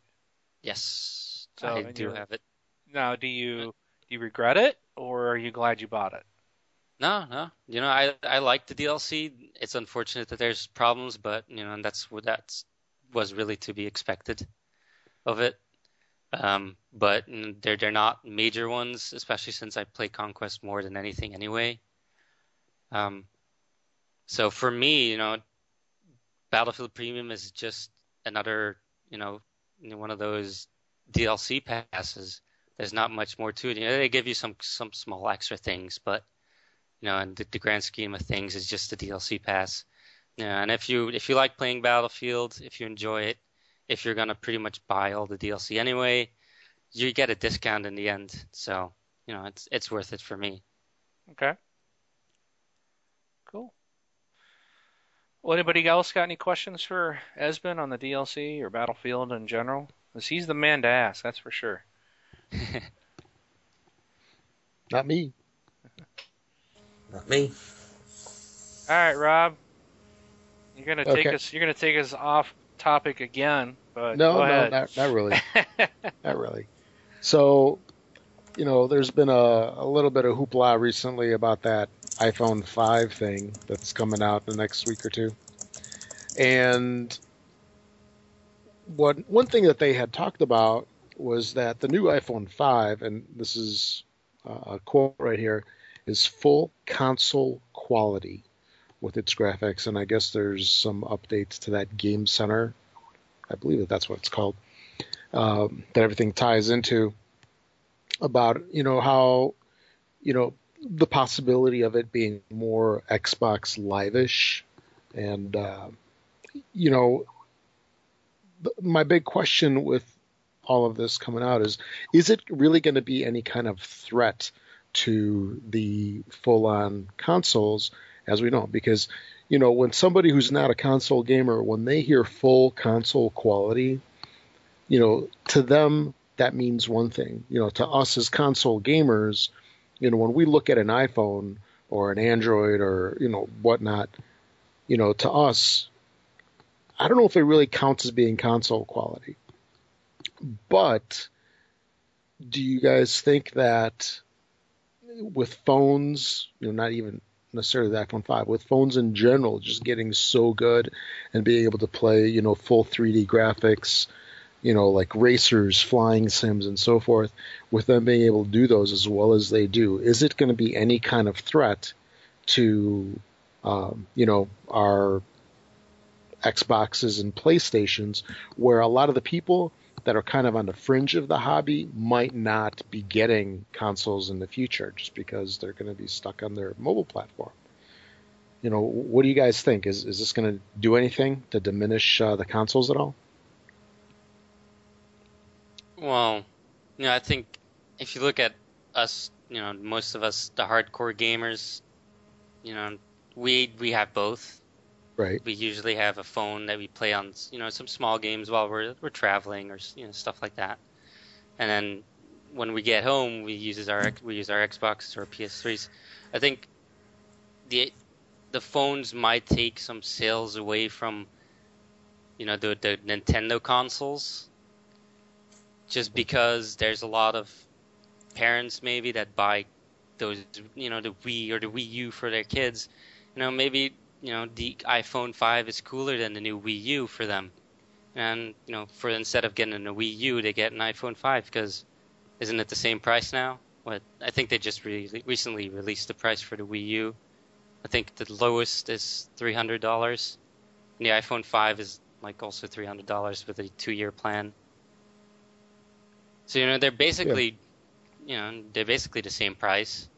Yes, So, I do have it. Now, do you do you regret it, or are you glad you bought it? No, no. You know, I I like the DLC. It's unfortunate that there's problems, but you know, and that's what that's was really to be expected of it. Um, but they're they're not major ones, especially since I play Conquest more than anything anyway. Um, so for me, you know, Battlefield Premium is just another, you know, you know, one of those DLC passes. There's not much more to it. You know, they give you some some small extra things, but you know, in the, the grand scheme of things, it's just a DLC pass. Yeah, and if you if you like playing Battlefield, if you enjoy it, if you're gonna pretty much buy all the DLC anyway, you get a discount in the end. So you know, it's it's worth it for me. Okay. Cool. Well, anybody else got any questions for Esben on the DLC or Battlefield in general? Because he's the man to ask, that's for sure. *laughs* Not me. Not me. All right, Rob. You're gonna take us. You're gonna take us off topic again, but No, no, not, not really. *laughs* not really. So, you know, there's been a, a little bit of hoopla recently about that iPhone 5 thing that's coming out the next week or two. And what one thing that they had talked about was that the new iPhone 5, and this is uh, a quote right here, is full console quality with its graphics. And I guess there's some updates to that Game Center I believe that that's what it's called, um, that everything ties into about, you know, how, you know, the possibility of it being more Xbox Live-ish. And, uh, you know, my big question with all of this coming out is, is it really going to be any kind of threat to the full-on consoles as we know? Because you know, when somebody who's not a console gamer, when they hear full console quality, you know, to them that means one thing. You know, to us as console gamers, you know, when we look at an iPhone or an Android or you know whatnot, you know, to us, I don't know if it really counts as being console quality. But do you guys think that with phones, you know, not even necessarily the iPhone 5, with phones in general just getting so good and being able to play, you know, full 3D graphics, you know, like racers, flying sims, and so forth, with them being able to do those as well as they do, is it going to be any kind of threat to, um, you know, our Xboxes and PlayStations, where a lot of the people that are kind of on the fringe of the hobby might not be getting consoles in the future just because they're going to be stuck on their mobile platform. You know, what do you guys think? Is is this going to do anything to diminish uh, the consoles at all? Well, you know, I think if you look at us, you know, most of us, the hardcore gamers, you know, we we have both. Right. We usually have a phone that we play on, you know, some small games while we're we're traveling or you know stuff like that. And then when we get home, we use our we use our Xbox or PS3s. I think the the phones might take some sales away from you know the the Nintendo consoles just because there's a lot of parents maybe that buy those you know the Wii or the Wii U for their kids. You know maybe you know the iPhone 5 is cooler than the new Wii U for them. And you know for instead of getting a Wii U they get an iPhone 5 because isn't it the same price now? What I think they just re- recently released the price for the Wii U. I think the lowest is three hundred dollars. And the iPhone 5 is like also three hundred dollars with a two-year plan. So you know they're basically, yeah. you know, they're basically the same price.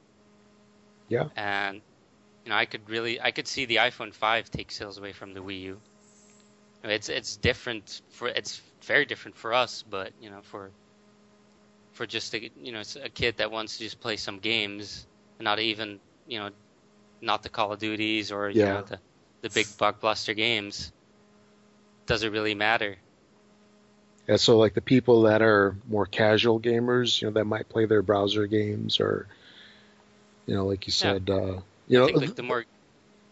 Yeah. And know, I could really, I could see the iPhone 5 take sales away from the Wii U. It's it's different for it's very different for us, but you know, for for just a you know a kid that wants to just play some games and not even you know not the Call of Duties or you know the the big blockbuster games. Does it really matter? Yeah, so like the people that are more casual gamers, you know, that might play their browser games or, you know, like you said, yeah. uh, you know, I think uh, like the more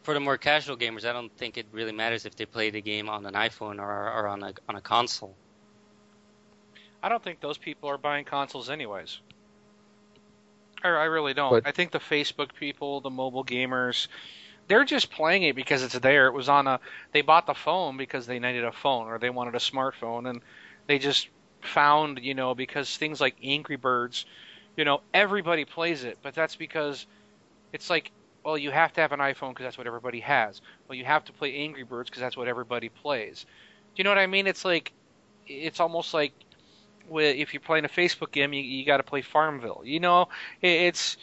for the more casual gamers, I don't think it really matters if they play the game on an iPhone or, or on a on a console. I don't think those people are buying consoles anyways. I, I really don't. But, I think the Facebook people, the mobile gamers, they're just playing it because it's there. It was on a. They bought the phone because they needed a phone or they wanted a smartphone, and they just found, you know, because things like Angry Birds, you know, everybody plays it, but that's because it's like, well, you have to have an iPhone because that's what everybody has. Well, you have to play Angry Birds because that's what everybody plays. Do you know what I mean? It's like, it's almost like if you're playing a Facebook game, you, you got to play Farmville. You know, it's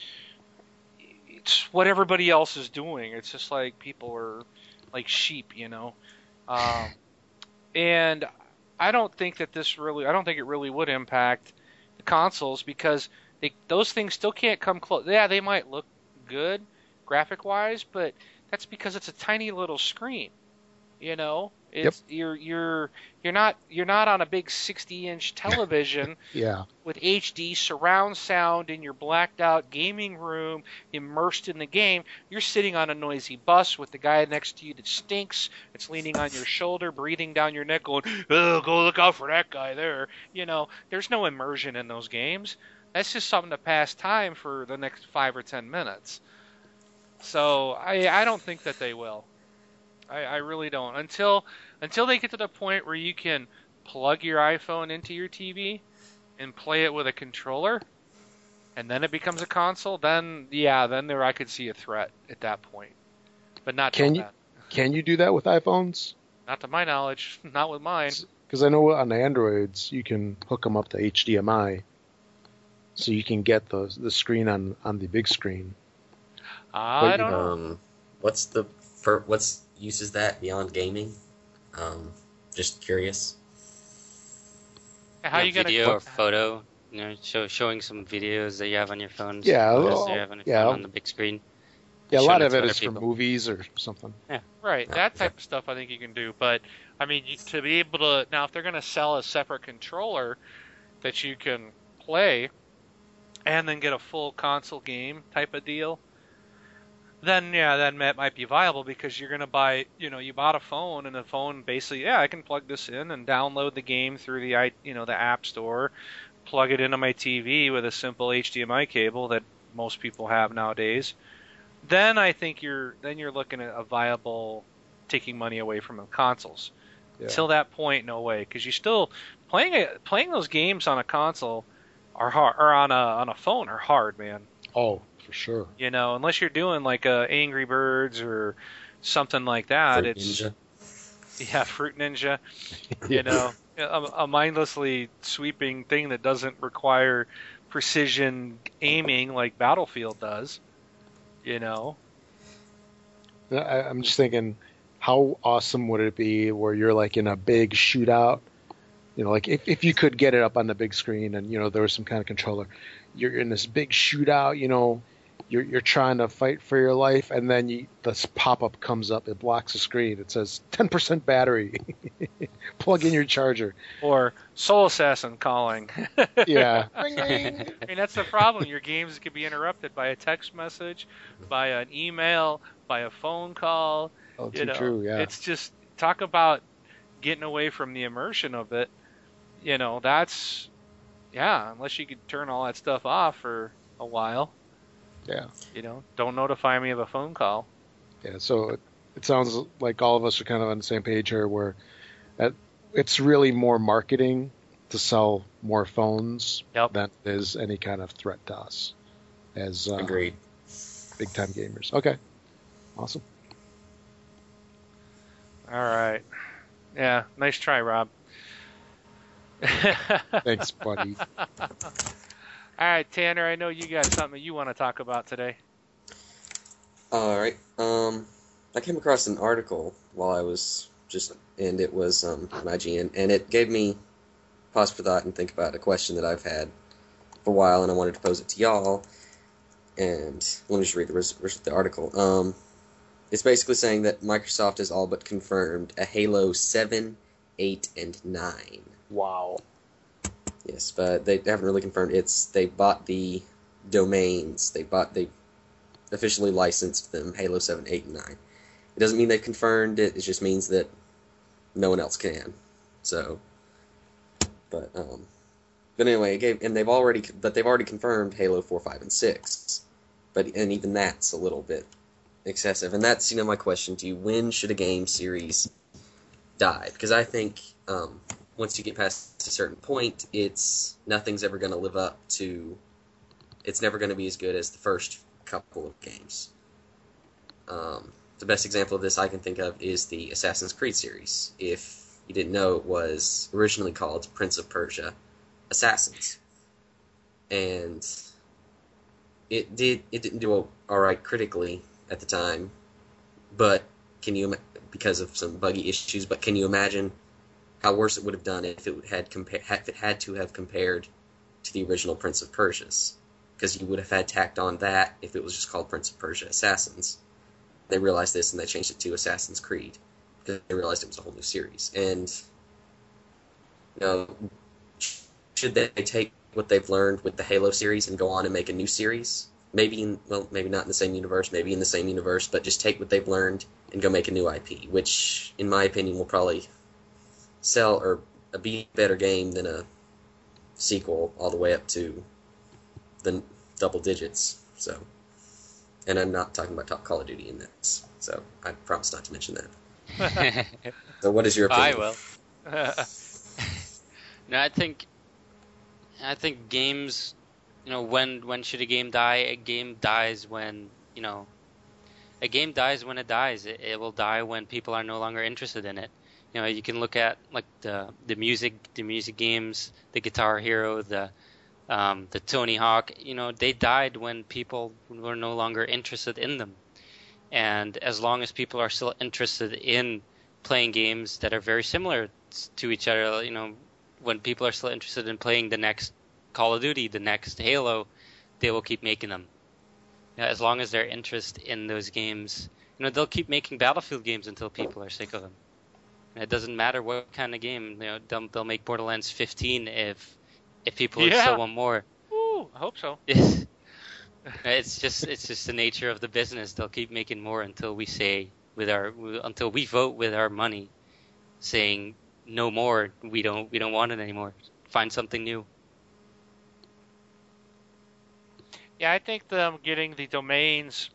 it's what everybody else is doing. It's just like people are like sheep, you know. Um, *laughs* and I don't think that this really, I don't think it really would impact the consoles because they, those things still can't come close. Yeah, they might look good graphic wise, but that's because it's a tiny little screen. You know, it's yep. you're you're you're not you're not on a big 60 inch *laughs* television yeah. with HD surround sound in your blacked out gaming room immersed in the game. You're sitting on a noisy bus with the guy next to you that stinks. It's leaning on your shoulder, breathing down your neck, going, "Oh, go look out for that guy there." You know, there's no immersion in those games. That's just something to pass time for the next five or ten minutes. So I I don't think that they will. I, I really don't. Until until they get to the point where you can plug your iPhone into your TV and play it with a controller, and then it becomes a console, then yeah, then there I could see a threat at that point. But not can you that. can you do that with iPhones? Not to my knowledge, *laughs* not with mine. Because I know on Androids you can hook them up to HDMI, so you can get the the screen on on the big screen. I don't know. Um, what's the for what's uses that beyond gaming? Um, just curious. How you yeah, gonna video or photo? You know, show, showing some videos that you have on your phone. Yeah, photos you have on, your yeah. phone on the big screen. Yeah, a lot of to it for movies or something. Yeah, right, Yeah, that type okay. of stuff I think you can do. But I mean, you, to be able to now, if they're going to sell a separate controller that you can play, and then get a full console game type of deal, then yeah, then that might be viable because you're going to buy, you know, you bought a phone and the phone basically, yeah, I can plug this in and download the game through the i, you know, the app store, plug it into my TV with a simple HDMI cable that most people have nowadays then I think you're then you're looking at a viable taking money away from the consoles. Yeah. Till that point, no way, because you still playing it, playing those games on a console are hard, or on a on a phone are hard, man. Oh, for sure. You know, unless you're doing like a Angry Birds or something like that, Fruit it's Ninja. yeah, Fruit Ninja. *laughs* You know, a, a mindlessly sweeping thing that doesn't require precision aiming like Battlefield does. You know, I, I'm just thinking, how awesome would it be where you're like in a big shootout? You know, like if, if you could get it up on the big screen and you know there was some kind of controller, you're in this big shootout. You know, you're you're trying to fight for your life, and then you, this pop up comes up. It blocks the screen. It says 10% battery. *laughs* Plug in your charger. or Soul Assassin calling. *laughs* Yeah. I mean, that's the problem. Your games could be interrupted by a text message, by an email, by a phone call. Oh, You know, true. Yeah. it's just talk about getting away from the immersion of it. You know, that's yeah. Unless you could turn all that stuff off for a while. Yeah. You know, don't notify me of a phone call. Yeah, so it, it sounds like all of us are kind of on the same page here, where that it's really more marketing to sell more phones Yep. than it is any kind of threat to us as uh, Agreed. big time gamers. Okay, awesome. All right. Yeah, nice try, Rob. Thanks, buddy. *laughs* All right, Tanner, I know you got something you want to talk about today. All right. Um, I came across an article while I was just, and it was um, on IGN, and it gave me pause for thought and think about a question that I've had for a while, and I wanted to pose it to y'all. And let me just read the, res- res- the article. Um, it's basically saying that Microsoft has all but confirmed a Halo 7, 8, and 9. Wow. Yes, but they haven't really confirmed. It's they bought the domains. They bought they officially licensed them Halo 7, 8, and 9. It doesn't mean they've confirmed it. It just means that no one else can. So, but um, but anyway, it gave and they've already but they've already confirmed Halo 4, 5, and 6. But and even that's a little bit excessive. And that's you know my question to you: When should a game series die? Because I think um, once you get past a certain point, it's nothing's ever going to live up to. It's never going to be as good as the first couple of games. Um, the best example of this I can think of is the Assassin's Creed series. If you didn't know, it was originally called Prince of Persia: Assassins, and it did it didn't do all right critically at the time, but can you because of some buggy issues? But can you imagine how worse it would have done if it had if it had to have compared to the original Prince of Persia's? Because you would have had tacked on that if it was just called Prince of Persia Assassins. They realized this and they changed it to Assassin's Creed because they realized it was a whole new series. And you know, should they take what they've learned with the Halo series and go on and make a new series? Maybe in well, maybe not in the same universe, maybe in the same universe, but just take what they've learned and go make a new IP, which, in my opinion, will probably sell or a be better game than a sequel all the way up to the double digits. So, and I'm not talking about Top Call of Duty in this, so I promise not to mention that. *laughs* So, what is your opinion? I will. *laughs* No, I think I think games, you know, when when should a game die? A game dies when you know, a game dies when it dies. It, it will die when people are no longer interested in it. You know, you can look at like the the music, the music games, the Guitar Hero, the um, the Tony Hawk. You know, they died when people were no longer interested in them. And as long as people are still interested in playing games that are very similar to each other, you know, when people are still interested in playing the next Call of Duty, the next Halo, they will keep making them. You know, as long as their interest in those games, you know, they'll keep making Battlefield games until people are sick of them. It doesn't matter what kind of game, you know, they'll, they'll make Borderlands 15 if if people Yeah. still want more. Ooh, I hope so. *laughs* it's just it's just the nature of the business. They'll keep making more until we say with our until we vote with our money, saying no more. We don't we don't want it anymore. Find something new. Yeah, I think them getting the domains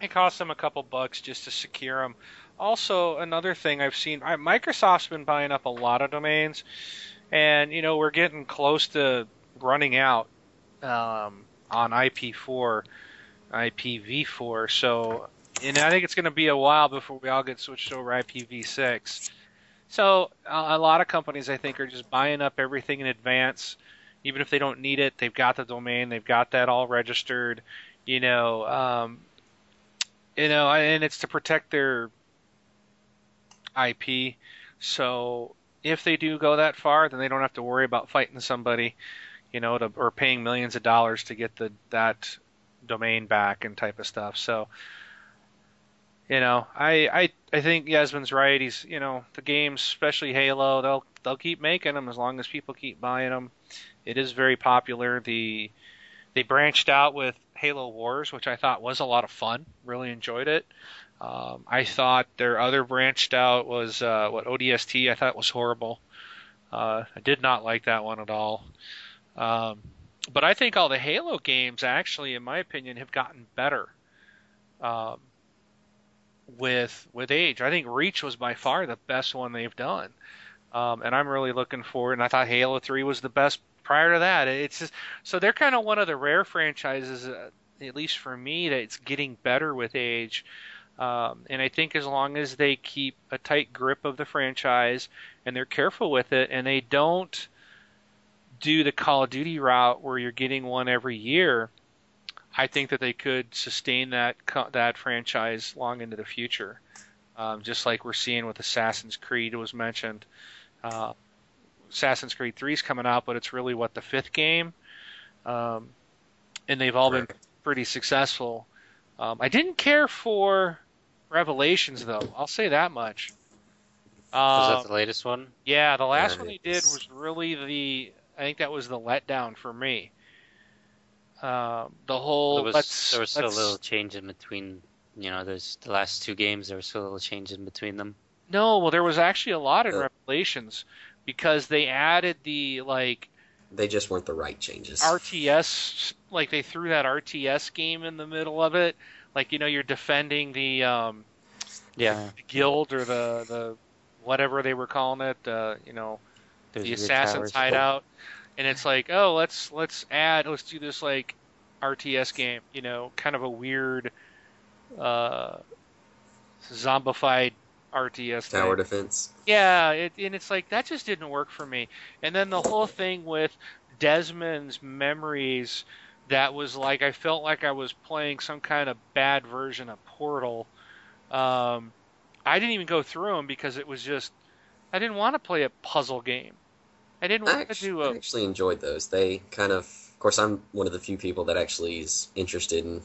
It costs them a couple bucks just to secure them. Also, another thing I've seen, Microsoft's been buying up a lot of domains, and you know we're getting close to running out um, on IP4, IPv4. So, and I think it's going to be a while before we all get switched over IPv6. So, a, a lot of companies I think are just buying up everything in advance, even if they don't need it. They've got the domain, they've got that all registered. You know, um, you know, and it's to protect their IP. So if they do go that far, then they don't have to worry about fighting somebody, you know, to, or paying millions of dollars to get the that domain back and type of stuff. So, you know, I I I think Yasmin's right. He's you know the games, especially Halo, they'll they'll keep making them as long as people keep buying them. It is very popular. The they branched out with Halo Wars, which I thought was a lot of fun. Really enjoyed it. Um, I thought their other branched out was uh, what ODST. I thought was horrible. Uh, I did not like that one at all. Um, but I think all the Halo games, actually, in my opinion, have gotten better um, with with age. I think Reach was by far the best one they've done, um, and I'm really looking forward. And I thought Halo Three was the best prior to that. It's just, so they're kind of one of the rare franchises, uh, at least for me, that's getting better with age. Um, and I think as long as they keep a tight grip of the franchise and they're careful with it and they don't do the Call of Duty route where you're getting one every year, I think that they could sustain that that franchise long into the future. Um, just like we're seeing with Assassin's Creed was mentioned. Uh, Assassin's Creed 3 is coming out, but it's really what the fifth game, um, and they've all been pretty successful. Um, I didn't care for Revelations, though. I'll say that much. was that Um, the latest one? yeah, the last Yeah, one they it did was- was really the. I think that was the letdown for me. Um, the whole there was let's, there was still a let's- little change in between. You know, there's the last two games. There was still a little change in between them. no. Well, there was actually a lot in Uh. Revelations because they added the like They just weren't the right changes. RTS, like they threw that RTS game in the middle of it. Like you know, you're defending the um, Yeah, the guild or the the whatever they were calling it. Uh, you know, there's the assassin's towers. hideout, and it's like, oh, let's let's add, let's do this like RTS game. You know, kind of a weird, uh, zombified RTS Tower thing. defense. Yeah, it, and it's like that just didn't work for me. And then the whole thing with Desmond's memories, that was like I felt like I was playing some kind of bad version of Portal. Um, I didn't even go through them because it was just I didn't want to play a puzzle game. I didn't I want to actually, do I a actually enjoyed those. They kind of, of course, I'm one of the few people that actually is interested in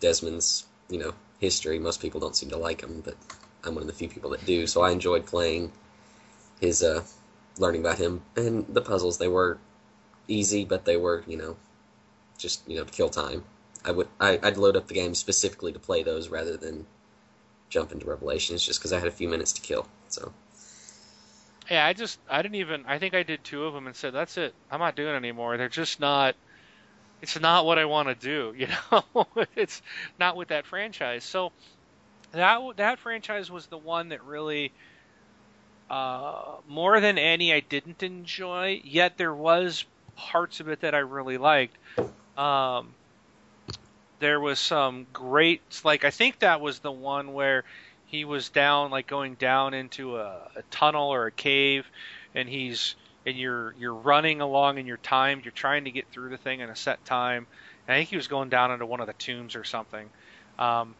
Desmond's, you know, history. Most people don't seem to like him, but I'm one of the few people that do. So I enjoyed playing his, uh, learning about him and the puzzles. They were easy, but they were, you know, just you know to kill time. I would, I, I'd load up the game specifically to play those rather than jump into Revelations, just because I had a few minutes to kill. So. Yeah, I just I didn't even I think I did two of them and said that's it. I'm not doing anymore. They're just not it's not what I want to do, *laughs* you know. it's not with that franchise. So that that franchise was the one that really uh more than any I didn't enjoy, yet there was parts of it that I really liked. Um there was some great like I think that was the one where he was down like going down into a, a tunnel or a cave and he's and you're you're running along and you're timed. You're trying to get through the thing in a set time. And i think he was going down into one of the tombs or something. Um,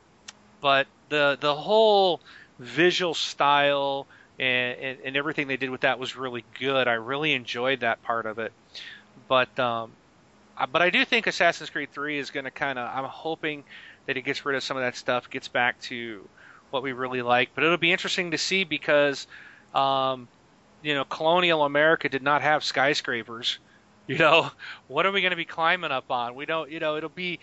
but the the whole visual style and, and, and everything they did with that was really good. I really enjoyed that part of it. But um, but i do think assassin's creed 3 is going to kind of i'm hoping that it gets rid of some of that stuff gets back to what we really like. But it'll be interesting to see because, um, you know, colonial America did not have skyscrapers. *laughs* You know, what are we going to be climbing up on? We don't, you know, it'll be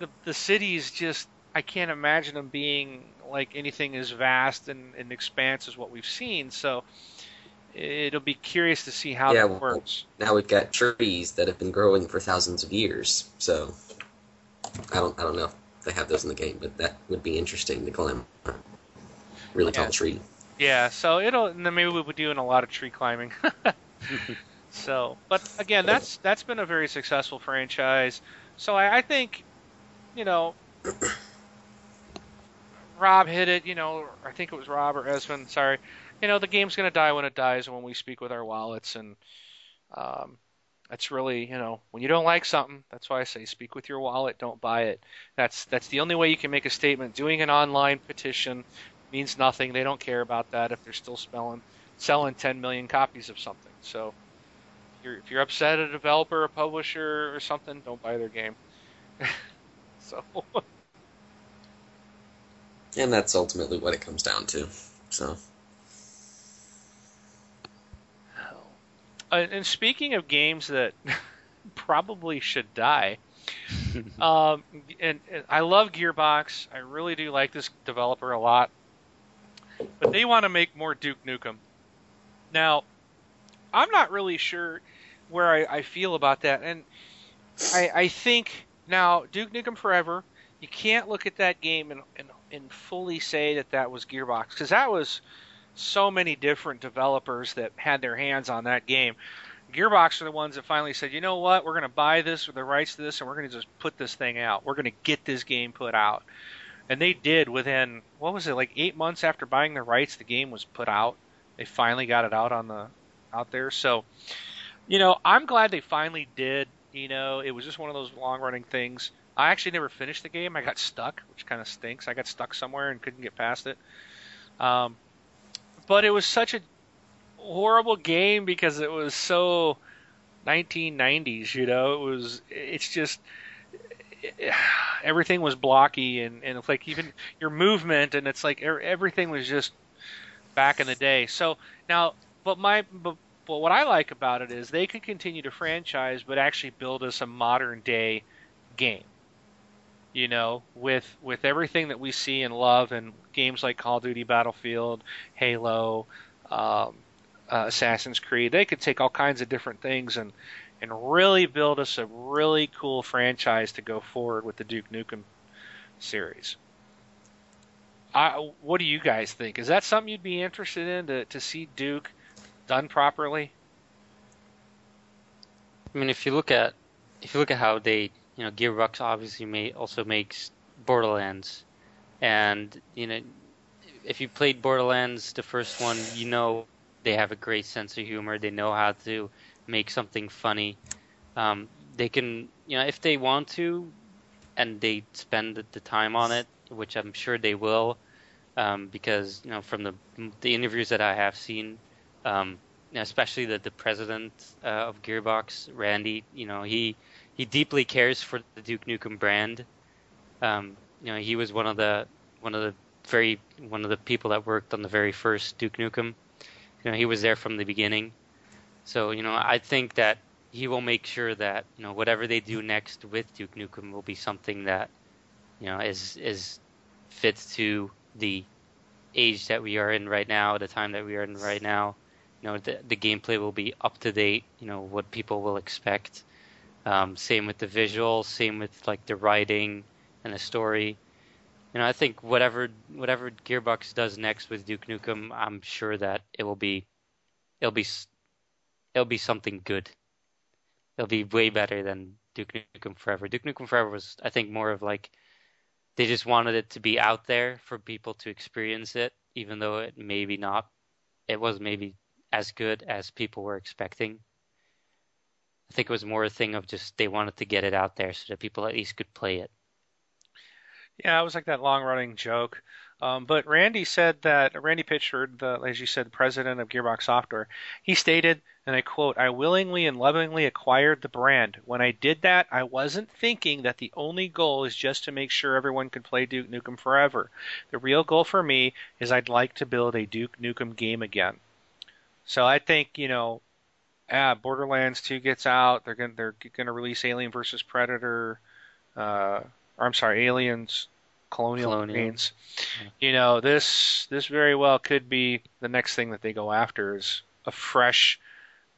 the the cities just. I can't imagine them being like anything as vast and, and expanse as what we've seen. So it'll be curious to see how Yeah, that well, works. now we've got trees that have been growing for thousands of years. So I don't I don't know. If they have those in the game, but that would be interesting to climb a really Yeah. tall tree. Yeah, so it'll and then maybe we'll be doing a lot of tree climbing. *laughs* so, but again, that's that's been a very successful franchise. So I, I think, you know, Rob hit it. You know, I think it was Rob or Esmond. Sorry, you know, the game's gonna die when it dies when we speak with our wallets, and um, that's really, you know, when you don't like something, that's why I say speak with your wallet, don't buy it. That's that's the only way you can make a statement. Doing an online petition means nothing. They don't care about that if they're still spelling, selling 10 million copies of something. So if you're, if you're upset at a developer, a publisher, or something, don't buy their game. *laughs* so And that's ultimately what it comes down to. So, and speaking of games that *laughs* probably should die, *laughs* um, and, and I love Gearbox. I really do like this developer a lot, but they want to make more Duke Nukem. Now, I'm not really sure where I, I feel about that, and I, I think now Duke Nukem Forever. You can't look at that game and, and, and fully say that that was Gearbox because that was so many different developers that had their hands on that game. Gearbox are the ones that finally said, you know what, we're going to buy this or the rights to this, and we're going to just put this thing out. We're going to get this game put out. And they did within what was it like eight months after buying the rights, the game was put out. They finally got it out on the out there. So, you know, I'm glad they finally did. You know, it was just one of those long running things. I actually never finished the game. I got stuck, which kind of stinks. I got stuck somewhere and couldn't get past it. Um, but it was such a horrible game because it was so 1990s. You know, it was. It's just *sighs* everything was blocky and and it's like even your movement and it's like er- everything was just back in the day. So now, but my but, but what I like about it is they could continue to franchise, but actually build us a modern day game. You know, with with everything that we see and love in games like Call of Duty, Battlefield, Halo, um, uh, Assassin's Creed, they could take all kinds of different things and and really build us a really cool franchise to go forward with the Duke Nukem series. I, what do you guys think? Is that something you'd be interested in to, to see Duke done properly? I mean, if you look at if you look at how they, you know, Gearbox obviously may also makes Borderlands, and you know, if you played Borderlands, the first one, you know, they have a great sense of humor. They know how to make something funny. Um, they can, you know, if they want to, and they spend the- time on it, which I'm sure they will, um, because you know, from the the interviews that I have seen. Um, especially the the president uh, of Gearbox, Randy. You know, he he deeply cares for the Duke Nukem brand. Um, you know, he was one of the one of the very one of the people that worked on the very first Duke Nukem. You know, he was there from the beginning. So you know, I think that he will make sure that you know whatever they do next with Duke Nukem will be something that you know is is fits to the age that we are in right now, the time that we are in right now you know the, the gameplay will be up to date you know what people will expect um, same with the visuals same with like the writing and the story. You know i think whatever whatever gearbox does next with duke nukem i'm sure that it will be it'll be it'll be something good. It'll be way better than duke nukem forever. Duke nukem forever was i think more of like they just wanted it to be out there for people to experience it even though it maybe not it was maybe as good as people were expecting. I think it was more a thing of just they wanted to get it out there so that people at least could play it. Yeah, it was like that long running joke. Um, but Randy said that Randy Pitchford, the, as you said, president of Gearbox Software, he stated, and I quote, "I willingly and lovingly acquired the brand. When I did that, I wasn't thinking that the only goal is just to make sure everyone could play Duke Nukem forever. The real goal for me is I'd like to build a Duke Nukem game again." So I think you know, ah, Borderlands 2 gets out. They're gonna they're gonna release Alien versus Predator. Uh, or I'm sorry, Aliens Colonial, Colonial. Marines. You know, this this very well could be the next thing that they go after is a fresh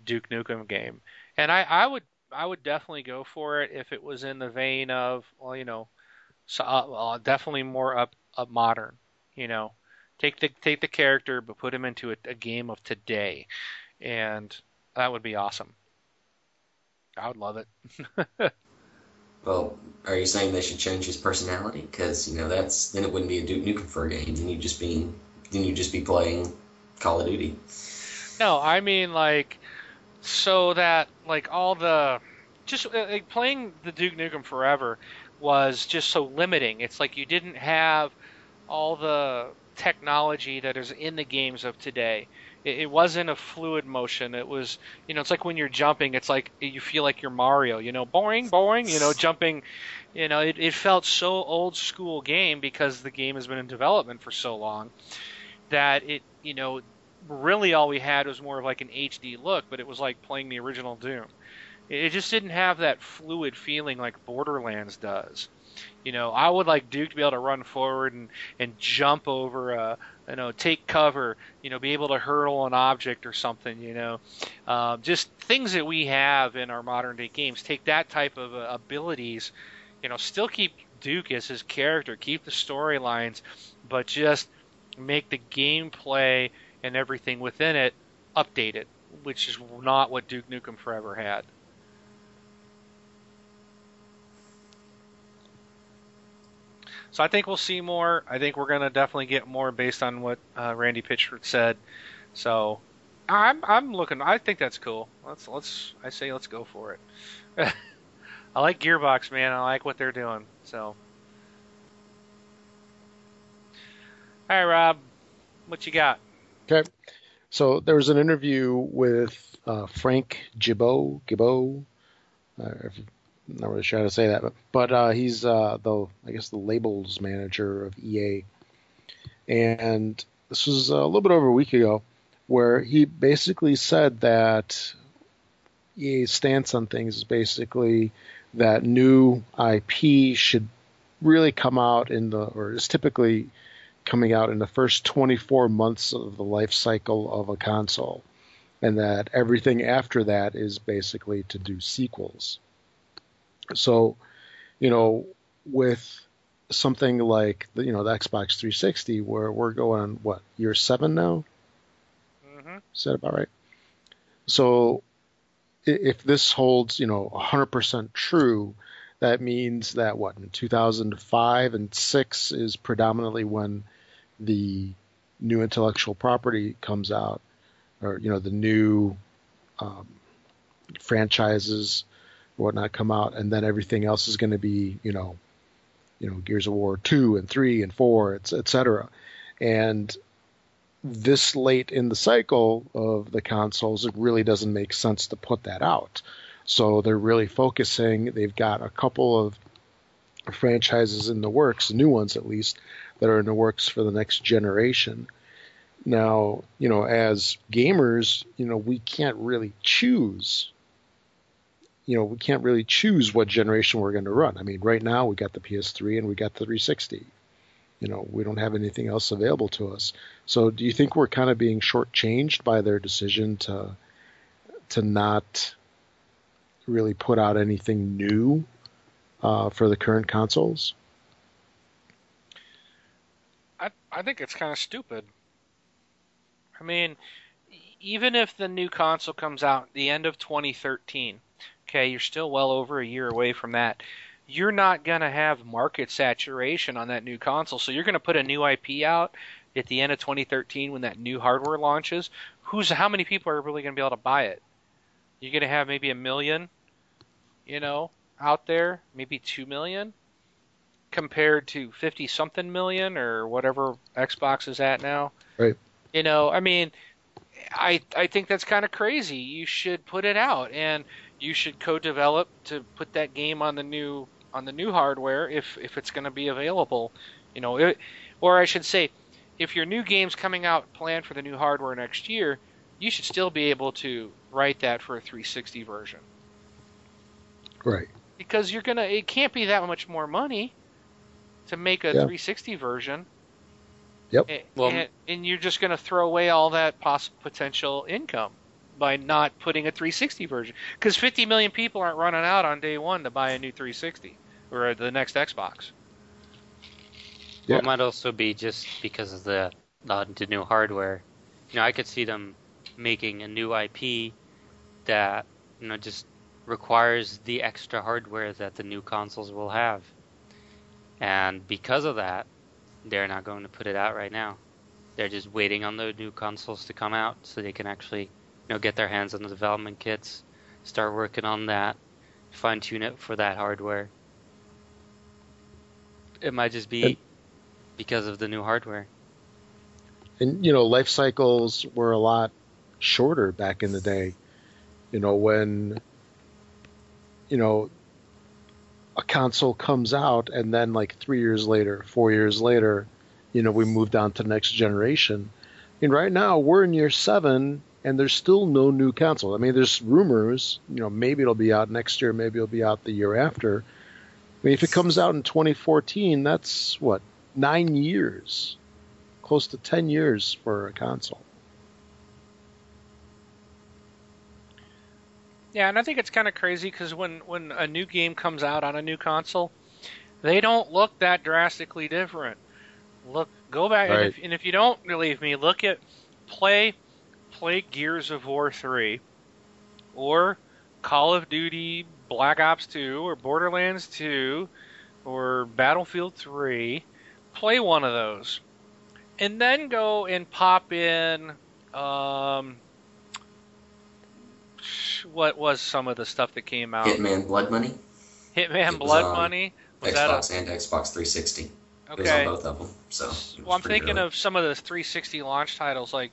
Duke Nukem game. And I, I would I would definitely go for it if it was in the vein of well, you know, so uh, uh, definitely more up up modern. You know, take the take the character but put him into a, a game of today, and that would be awesome. I would love it. *laughs* Well, are you saying they should change his personality? Because you know that's then it wouldn't be a Duke Nukem for a game. Then you just be then you just be playing Call of Duty. No, I mean like so that like all the just uh, like playing the Duke Nukem Forever was just so limiting. It's like you didn't have all the technology that is in the games of today. It, it wasn't a fluid motion. It was, you know, it's like when you're jumping, it's like you feel like you're Mario, you know, boing, boing, you know, *laughs* jumping. You know, it, it felt so old school game because the game has been in development for so long that it, you know, really all we had was more of like an HD look, but it was like playing the original Doom. It just didn't have that fluid feeling like Borderlands does. You know, I would like Duke to be able to run forward and, and jump over a, you know, take cover, you know, be able to hurdle an object or something, you know, um, just things that we have in our modern day games. Take that type of uh, abilities, you know, still keep Duke as his character, keep the storylines, but just make the gameplay and everything within it updated, which is not what Duke Nukem Forever had. So I think we'll see more. I think we're to definitely get more based on what uh, Randy Pitchford said. So I'm I'm looking. I think that's cool. Let's let's I say let's go for it. *laughs* I like Gearbox, man. I like what they're doing. So. Right, Rob, what you got? Okay. So there was an interview with uh, Frank Gibeau. Gibeau. Uh, not really sure how to say that, but, but uh, he's uh, the I guess the labels manager of EA, and this was a little bit over a week ago, where he basically said that EA's stance on things is basically that new IP should really come out in the or is typically coming out in the first 24 months of the life cycle of a console, and that everything after that is basically to do sequels. So, you know, with something like the, you know the Xbox 360, where we're going on what year seven now. Mm-hmm. Is that about right? So, if this holds, you know, 100% true, that means that what in 2005 and six is predominantly when the new intellectual property comes out, or you know the new um, franchises whatnot come out, and then everything else is going to be, you know, you know, Gears of War two and three and four, etc. And this late in the cycle of the consoles, it really doesn't make sense to put that out. So they're really focusing. They've got a couple of franchises in the works, new ones at least, that are in the works for the next generation. Now, you know, as gamers, you know, we can't really choose you know, we can't really choose what generation we're going to run. I mean, right now we got the PS3 and we got the 360. You know, we don't have anything else available to us. So, do you think we're kind of being shortchanged by their decision to to not really put out anything new uh, for the current consoles? I I think it's kind of stupid. I mean, even if the new console comes out the end of 2013 okay, you're still well over a year away from that. You're not going to have market saturation on that new console. So you're going to put a new IP out at the end of 2013 when that new hardware launches. Who's how many people are really going to be able to buy it? You're going to have maybe a million, you know, out there, maybe 2 million compared to 50 something million or whatever Xbox is at now. Right. You know, I mean, I I think that's kind of crazy. You should put it out and you should co-develop to put that game on the new on the new hardware if if it's going to be available. You know, it, or I should say, if your new game's coming out planned for the new hardware next year, you should still be able to write that for a 360 version. Right. Because you're gonna, it can't be that much more money to make a yeah. 360 version. Yep. And, well, and, and you're just gonna throw away all that poss- potential income by not putting a 360 version because 50 million people aren't running out on day one to buy a new 360 or the next Xbox. Yeah. Well, it might also be just because of the uh, the new hardware. You know, I could see them making a new IP that you know just requires the extra hardware that the new consoles will have, and because of that, they're not going to put it out right now. They're just waiting on the new consoles to come out so they can actually, you know, get their hands on the development kits, start working on that, fine tune it for that hardware. It might just be And- because of the new hardware. and you know life cycles were a lot shorter back in the day you know when you know a console comes out and then like three years later four years later you know we moved on to the next generation and right now we're in year seven and there's still no new console i mean there's rumors you know maybe it'll be out next year maybe it'll be out the year after i mean if it comes out in 2014 that's what nine years close to 10 years for a console. Yeah, and I think it's kind of crazy because when when a new game comes out on a new console, they don't look that drastically different. Look, go back and, if, and if you don't believe me, look at play play Gears of War three, or Call of Duty Black Ops two, or Borderlands two, or Battlefield three. Play one of those, and then go and pop in. Um, what was some of the stuff that came out? Hitman Blood Money, Hitman Blood on Money. Was that Xbox and Xbox 360. a, It was on okay? both of them. So. Well, I'm thinking early. of some of the 360 launch titles like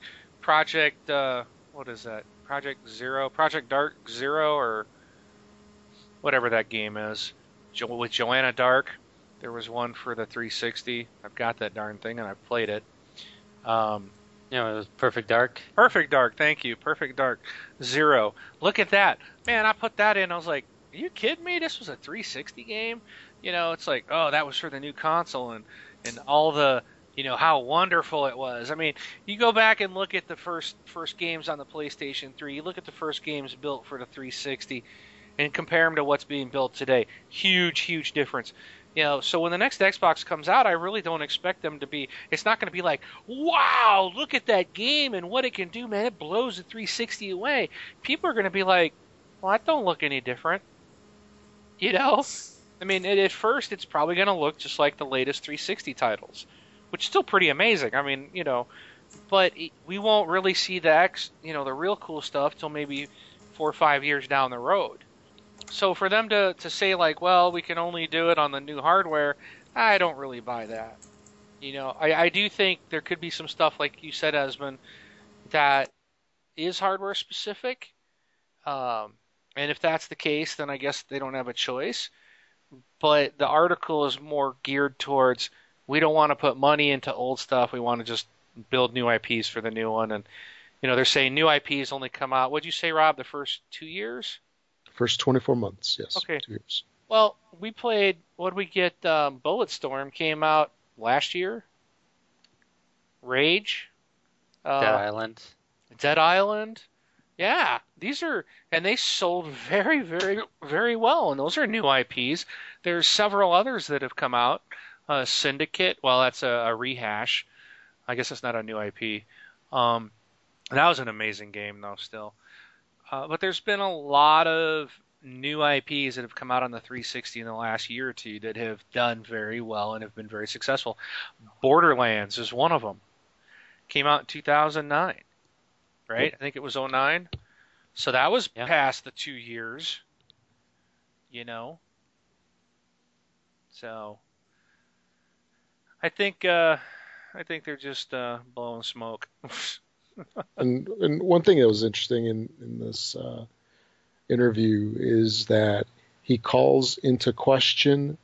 Project. Uh, what is that? Project Zero, Project Dark Zero, or whatever that game is. Jo- with Joanna Dark, there was one for the 360. I've got that darn thing and I've played it. Um, You know, it was Perfect Dark. Perfect Dark, thank you. Perfect Dark Zero. Look at that. Man, I put that in. I was like, Are you kidding me? This was a 360 game? You know, it's like, oh, that was for the new console and, and all the, you know, how wonderful it was. I mean, you go back and look at the first first games on the PlayStation 3. You look at the first games built for the 360 and compare them to what's being built today. Huge, huge difference. You know, so when the next Xbox comes out, I really don't expect them to be. It's not going to be like, wow, look at that game and what it can do, man. It blows the 360 away. People are going to be like, well, that don't look any different. You know, I mean, at, at first, it's probably going to look just like the latest 360 titles, which is still pretty amazing. I mean, you know, but we won't really see the X, you know, the real cool stuff till maybe four or five years down the road. So for them to, to say like, well, we can only do it on the new hardware, I don't really buy that. You know, I, I do think there could be some stuff like you said, Esmond, that is hardware specific. Um, and if that's the case, then I guess they don't have a choice. But the article is more geared towards we don't want to put money into old stuff. We want to just build new IPs for the new one. And you know, they're saying new IPs only come out. What'd you say, Rob? The first two years? First 24 months, yes. Okay. Two years. Well, we played. What did we get? Um, Bulletstorm came out last year. Rage. Uh, Dead Island. Dead Island. Yeah, these are and they sold very, very, very well, and those are new IPs. There's several others that have come out. Uh, Syndicate. Well, that's a, a rehash. I guess it's not a new IP. Um, that was an amazing game, though. Still, uh, but there's been a lot of new IPs that have come out on the 360 in the last year or two that have done very well and have been very successful. Borderlands is one of them. Came out in 2009, right? I think it was 09. So that was Yeah. past the two years. You know. So I think uh, I think they're just uh, blowing smoke. *laughs* And, and one thing that was interesting in, in this uh, interview is that he calls into question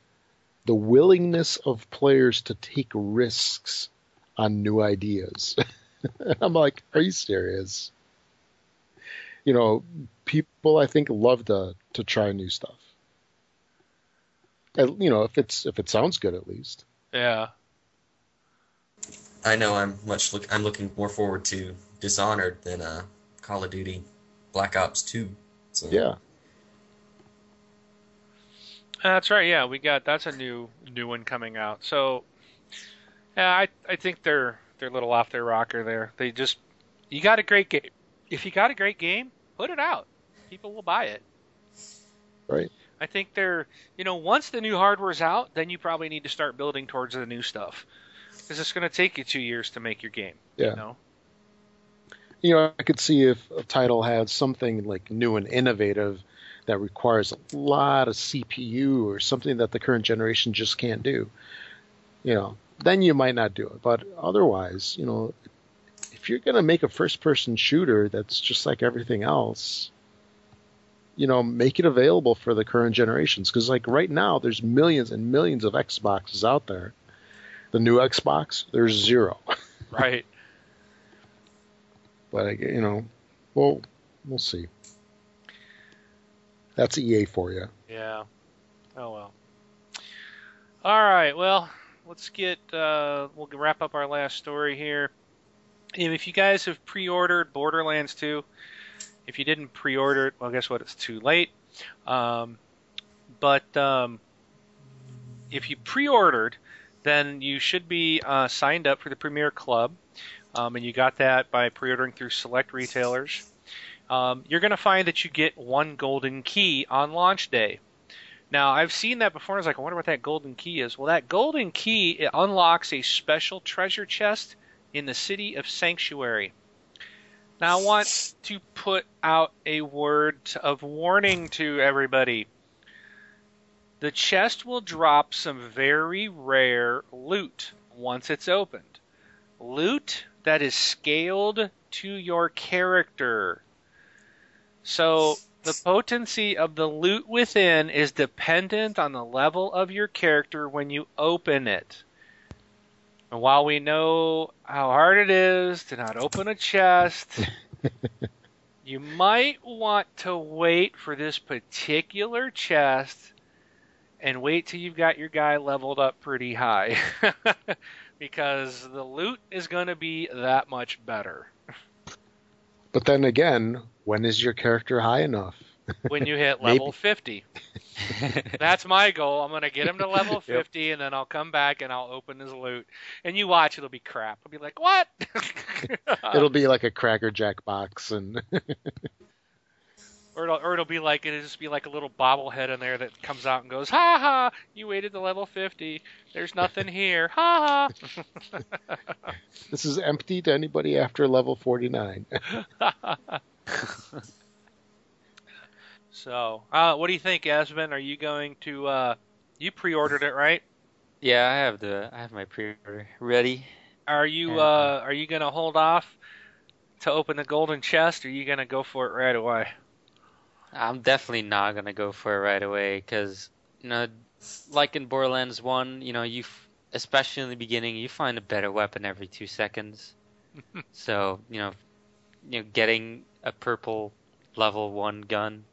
the willingness of players to take risks on new ideas. *laughs* I'm like, are you serious? You know, people I think love to to try new stuff. And, you know, if it's if it sounds good at least. yeah. I know I'm much look. I'm looking more forward to Dishonored than uh, Call of Duty Black Ops 2. So Yeah. That's right. Yeah, we got that's a new new one coming out. So Yeah, I I think they're they're a little off their rocker there. They just you got a great game. If you got a great game, put it out. People will buy it. Right. I think they're you know once the new hardware's out, then you probably need to start building towards the new stuff because it's going to take you two years to make your game. Yeah. You know? You know, I could see if a title had something like new and innovative that requires a lot of CPU or something that the current generation just can't do. You know, then you might not do it. But otherwise, you know, if you're going to make a first person shooter that's just like everything else, you know, make it available for the current generations. Because, like, right now, there's millions and millions of Xboxes out there. The new Xbox, there's zero. *laughs* Right. but, I, you know, well, we'll see. That's EA for you. Yeah. Oh well. All right. Well, let's get. Uh, we'll wrap up our last story here. And If you guys have pre-ordered Borderlands 2, if you didn't pre-order it, well, guess what? It's too late. Um, but um, if you pre-ordered, then you should be uh, signed up for the Premier Club, um, and you got that by pre-ordering through select retailers. Um, you're going to find that you get one golden key on launch day. Now, I've seen that before, and I was like, I wonder what that golden key is. Well, that golden key it unlocks a special treasure chest in the city of Sanctuary. Now, I want to put out a word of warning to everybody. The chest will drop some very rare loot once it's opened. Loot that is scaled to your character. So the potency of the loot within is dependent on the level of your character when you open it. And while we know how hard it is to not open a chest, *laughs* you might want to wait for this particular chest and wait till you've got your guy leveled up pretty high. *laughs* because the loot is going to be that much better. But then again, when is your character high enough? *laughs* when you hit Maybe. level 50. *laughs* That's my goal. I'm going to get him to level 50, and then I'll come back and I'll open his loot. And you watch, it'll be crap. I'll be like, what? It'll be like a Cracker Jack box, and or, it'll, or it'll be like, it'll just be like a little bobblehead in there that comes out and goes, ha ha, you waited to level 50. There's nothing here. Ha ha. *laughs* this is empty to anybody after level 49. *laughs* so, uh, what do you think, Esmond? Are you going to, uh, you pre-ordered it, right? Yeah, I have the I have my pre-order ready. Are you And, uh, uh, are you gonna hold off to open the golden chest, or are you gonna go for it right away? I'm definitely not gonna go for it right away because you know, like in Borderlands One, you know, you f- especially in the beginning, you find a better weapon every two seconds. *laughs* so you know, you know, getting a purple level one gun,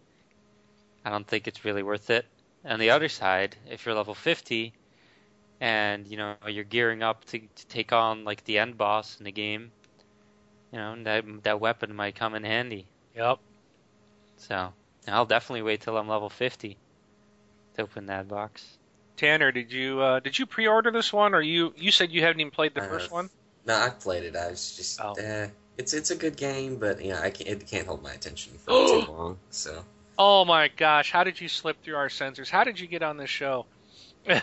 I don't think it's really worth it. On the other side, if you're level 50 and you know you're gearing up to, to take on like the end boss in the game, you know that that weapon might come in handy. Yep. So I'll definitely wait till I'm level 50 to open that box. Tanner, did you uh, did you pre-order this one, or you you said you haven't even played the I first one? No, I've played it. I was just, Oh. eh, it's it's a good game, but you know, I can't, it can't hold my attention for *gasps* too long. So Oh my gosh, how did you slip through our sensors? How did you get on this show? *laughs* uh,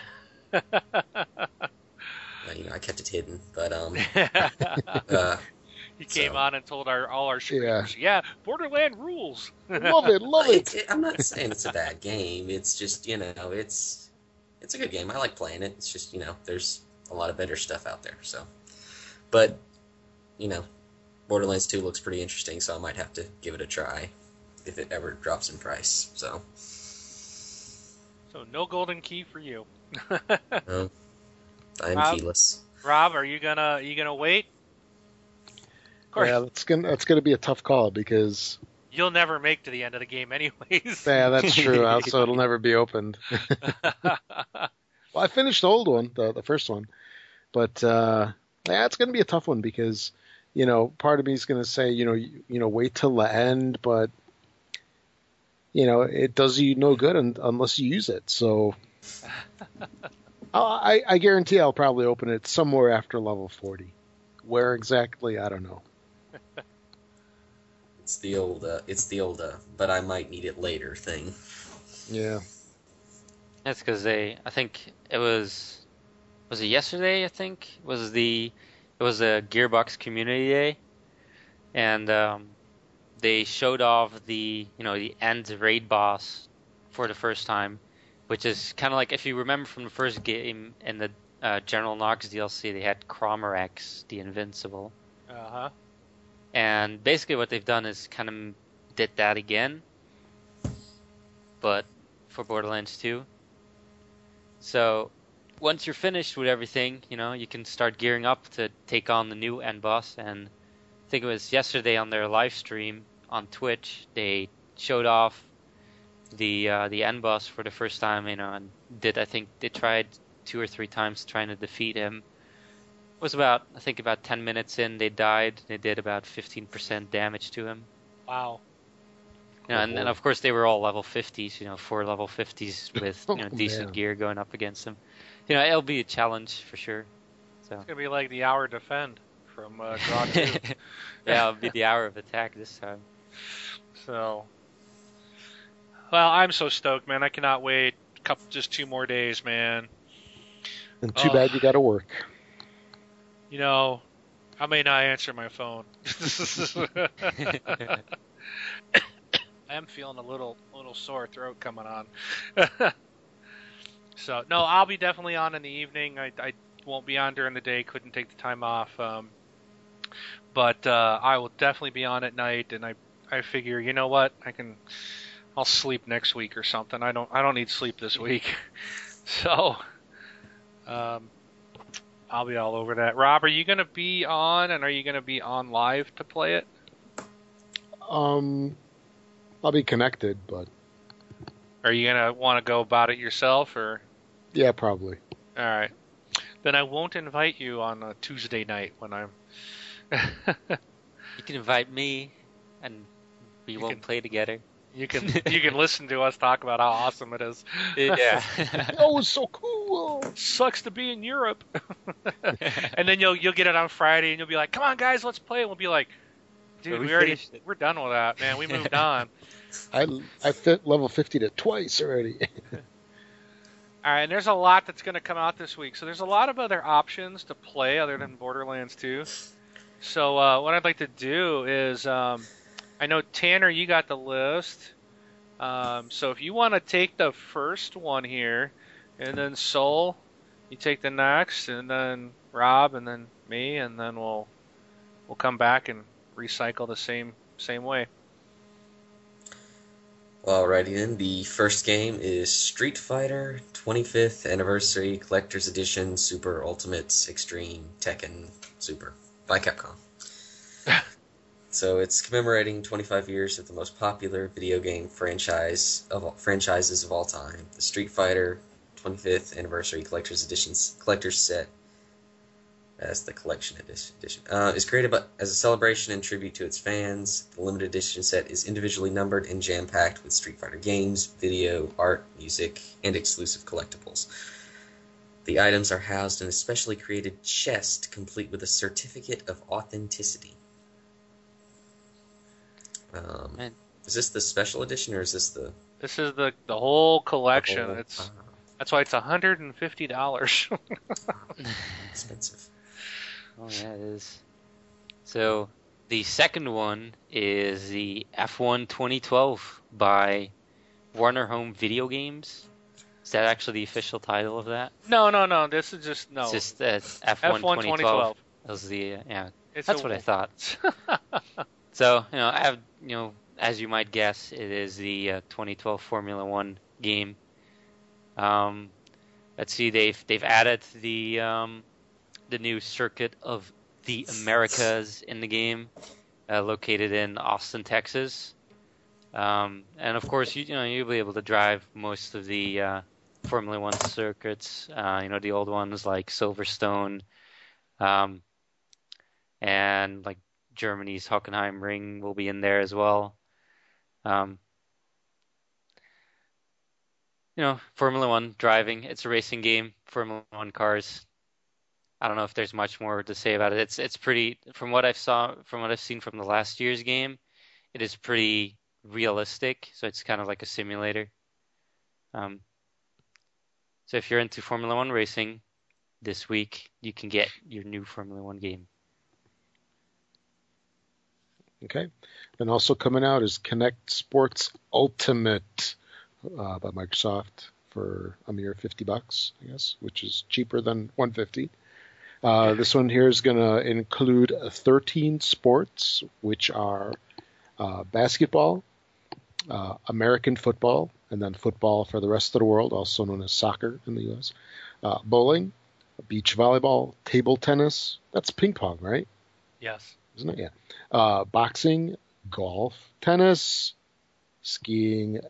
you know, I kept it hidden. But um, *laughs* he came So- on and told our all our streamers, yeah, Borderland rules. *laughs* love it, love it. it, I'm not saying it's a bad game. It's just you know, it's it's a good game. I like playing it. It's just you know, there's a lot of better stuff out there. So, but you know, Borderlands 2 looks pretty interesting, so I might have to give it a try if it ever drops in price. So, So no golden key for you. *laughs* no, I'm Rob? keyless. Rob, are you gonna are you gonna wait? Course, Yeah, that's gonna that's gonna be a tough call because you'll never make to the end of the game anyways. yeah, that's true. *laughs* so it'll never be opened. *laughs* Well, I finished the old one, the the first one, but uh, yeah, it's going to be a tough one because you know part of me is going to say you know you, you know wait till the end, but you know it does you no good un, unless you use it. So *laughs* I, I guarantee I'll probably open it somewhere after level 40. Where exactly, I don't know. It's the old, uh, it's the old, uh, but I might need it later thing. Yeah. That's because they. I think it was. Was it yesterday? I think was the. It was a Gearbox Community Day, and um, they showed off the you know the end raid boss for the first time, which is kind of like if you remember from the first game in the uh, General Knox DLC, they had Crawmerax, the Invincible. Uh huh. And basically, what they've done is kind of did that again, but for Borderlands 2. So once you're finished with everything, you know, you can start gearing up to take on the new end boss. And I think it was yesterday on their live stream on Twitch, they showed off the uh, the end boss for the first time, you know, and did I think they tried two or three times trying to defeat him was about I think about 10 minutes in they died. They did about 15% damage to him. Wow. You know, and, then of course they were all level 50s. You know, four level 50s *laughs* with you know Oh, decent man. gear going up against them. You know, it'll be a challenge for sure. So It's gonna be like the hour defend from uh, Draw *laughs* Two. yeah, it'll be the hour of attack this time. So, well, I'm so stoked, man. I cannot wait. Couple, just two more days, man. And too Oh. bad you got to work. You know, I may not answer my phone. *laughs* *laughs* I am feeling a little little sore throat coming on. *laughs* so no, I'll be definitely on in the evening. I, I won't be on during the day. Couldn't take the time off. Um, but uh, I will definitely be on at night. And I I figure, you know what, I can. I'll sleep next week or something. I don't I don't need sleep this week. so. Um, I'll be all over that. Rob, are you going to be on and are you going to be on live to play it? Um, I'll be connected, but Are you going to want to go about it yourself or yeah, probably. All right. Then I won't invite you on a Tuesday night when I'm *laughs* You can invite me, and we You won't can- play together. You can you can listen to us talk about how awesome it is. *laughs* yeah. Oh, it's so cool. Sucks to be in Europe. *laughs* and then you'll you'll get it on Friday and you'll be like, "Come on guys, let's play." And we'll be like, "Dude, we, we already it. we're done with that, man. We moved on." *laughs* I I fit level 50 to twice already. All right, and there's a lot that's going to come out this week. So there's a lot of other options to play other than Borderlands 2. So uh, what I'd like to do is, um, I know Tanner, you got the list. Um, so if you want to take the first one here, and then Soul, you take the next, and then Rob, and then me, and then we'll we'll come back and recycle the same same way. Alrighty then, the first game is Street Fighter 25th Anniversary Collector's Edition Super Ultimates Extreme Tekken Super by Capcom. So it's commemorating 25 years of the most popular video game franchise of all, franchises of all time, the Street Fighter 25th Anniversary Collector's Edition Collector's Set. As the collection edition, edition. Uh, is created by, as a celebration and tribute to its fans. The limited edition set is individually numbered and jam packed with Street Fighter games, video, art, music, and exclusive collectibles. The items are housed in a specially created chest complete with a certificate of authenticity. Um, Man. is this the special edition or is this the This is the the whole collection. whole- It's ah, that's why it's hundred and fifty dollars. *laughs* *laughs* expensive? Oh yeah, it is. So the second one is the F1 2012 by Warner Home Video Games. Is that actually the official title of that? no, no, no. This is just no. It's just uh, F1, F1 2012. 2012. That was the uh, yeah. It's That's a- what I thought. *laughs* So you know, I have you know, as you might guess, it is the uh, 2012 Formula One game. Um, let's see, they've they've added the um, the new circuit of the Americas in the game, uh, located in Austin, Texas. Um, and of course, you, you know you'll be able to drive most of the uh, Formula One circuits. Uh, you know the old ones like Silverstone, um, and like Germany's Hockenheim Ring will be in there as well. Um, you know, Formula One driving. It's a racing game. Formula One cars. I don't know if there's much more to say about it. It's it's pretty from what I've saw from what I've seen from the last year's game. It is pretty realistic. So it's kind of like a simulator. Um, so if you're into Formula One racing, this week you can get your new Formula One game. Okay. And also coming out is Kinect Sports Ultimate uh, by Microsoft for a mere 50 bucks, I guess, which is cheaper than 150. Uh, this one here is going to include 13 sports, which are uh, basketball, uh, American football, and then football for the rest of the world, also known as soccer in the U.S., uh, bowling, beach volleyball, table tennis. That's ping pong, right? Yes. Isn't it? Yeah. Uh, boxing, golf, tennis, skiing,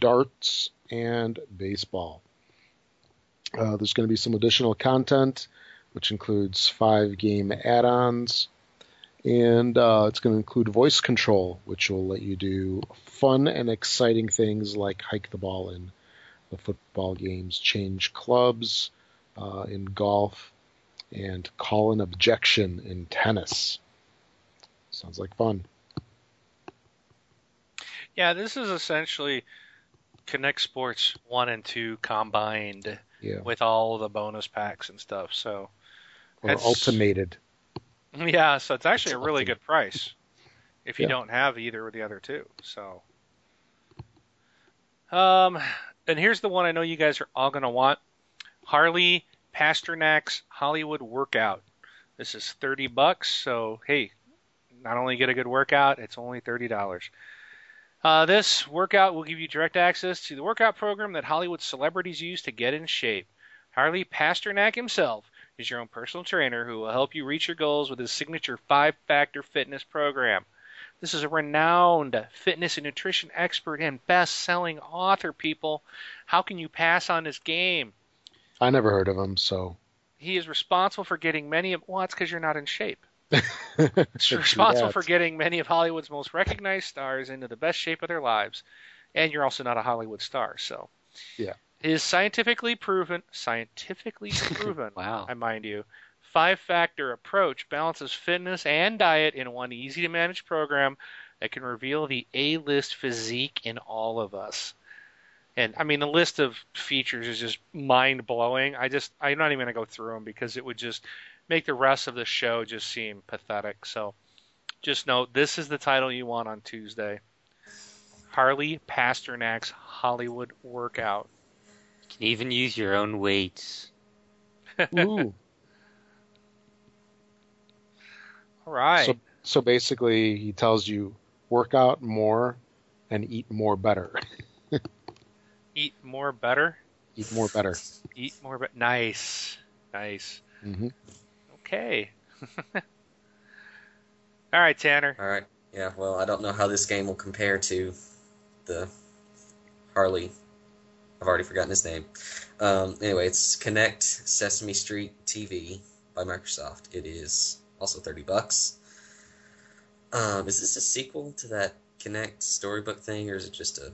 darts, and baseball. Uh, there's going to be some additional content, which includes five game add ons. And uh, it's going to include voice control, which will let you do fun and exciting things like hike the ball in the football games, change clubs uh, in golf, and call an objection in tennis. Sounds like fun. Yeah, this is essentially Kinect Sports 1 and 2 combined Yeah. with all the bonus packs and stuff. So, Or That's- ultimated. *laughs* yeah, so it's actually It's a really ultimate. good price if you Yeah. don't have either of the other two. So, um, and here's the one I know you guys are all going to want Harley Pasternak's Hollywood Workout. This is 30 bucks, so hey, not only get a good workout, it's only $30. Uh, this workout will give you direct access to the workout program that Hollywood celebrities use to get in shape. Harley Pasternak himself is your own personal trainer who will help you reach your goals with his signature five factor fitness program. This is a renowned fitness and nutrition expert and best selling author, people. How can you pass on this game? I never heard of him, so. He is responsible for getting many of. Well, that's because you're not in shape. *laughs* Responsible for getting many of Hollywood's most recognized stars into the best shape of their lives. And you're also not a Hollywood star, so. Yeah. His scientifically proven, scientifically *laughs* proven, Wow. I mind you, five factor approach balances fitness and diet in one easy to manage program that can reveal the A list physique in all of us. And I mean, the list of features is just mind blowing. I just, I'm not even going to go through them because it would just make the rest of the show just seem pathetic. So just note this is the title you want on Tuesday Harley Pasternak's Hollywood Workout. You can even use your own weights. *laughs* Ooh. All right. So, so basically, he tells you work out more and eat more better. *laughs* Eat more better. eat more better. Eat more but nice. Nice. hmm Okay. *laughs* All right, Tanner. All right. Yeah. Well, I don't know how this game will compare to the Harley. I've already forgotten his name. Um, anyway, it's Kinect Sesame Street TV by Microsoft. It is also thirty bucks. Um, is this a sequel to that Kinect storybook thing, or is it just a,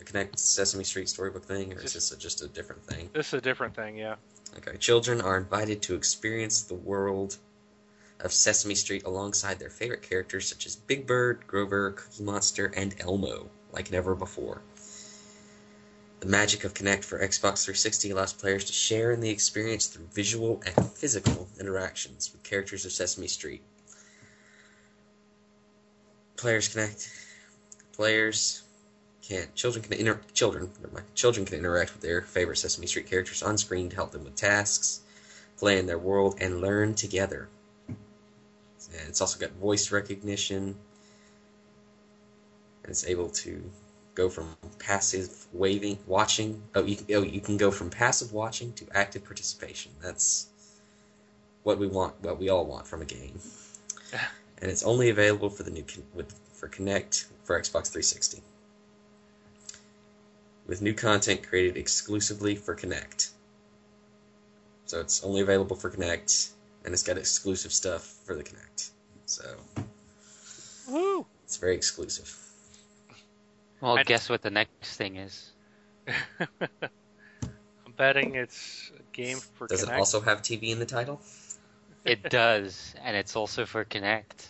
a Kinect Sesame Street storybook thing, or is this a, just a different thing? This is a different thing, yeah. Okay. Children are invited to experience the world of Sesame Street alongside their favorite characters such as Big Bird, Grover, Cookie Monster, and Elmo, like never before. The magic of Kinect for Xbox 360 allows players to share in the experience through visual and physical interactions with characters of Sesame Street. Players connect. Players can children can inter, children children can interact with their favorite Sesame Street characters on screen to help them with tasks, play in their world, and learn together. And it's also got voice recognition, and it's able to go from passive waving watching. Oh, you, oh, you can go from passive watching to active participation. That's what we want, what we all want from a game. and it's only available for the new with for Kinect for Xbox 360 with new content created exclusively for Kinect. So it's only available for Kinect, and it's got exclusive stuff for the Kinect. So Woo! it's very exclusive. Well, I- guess what the next thing is? *laughs* I'm betting it's a game for Does Kinect. it also have TV in the title? It *laughs* does, and it's also for Kinect.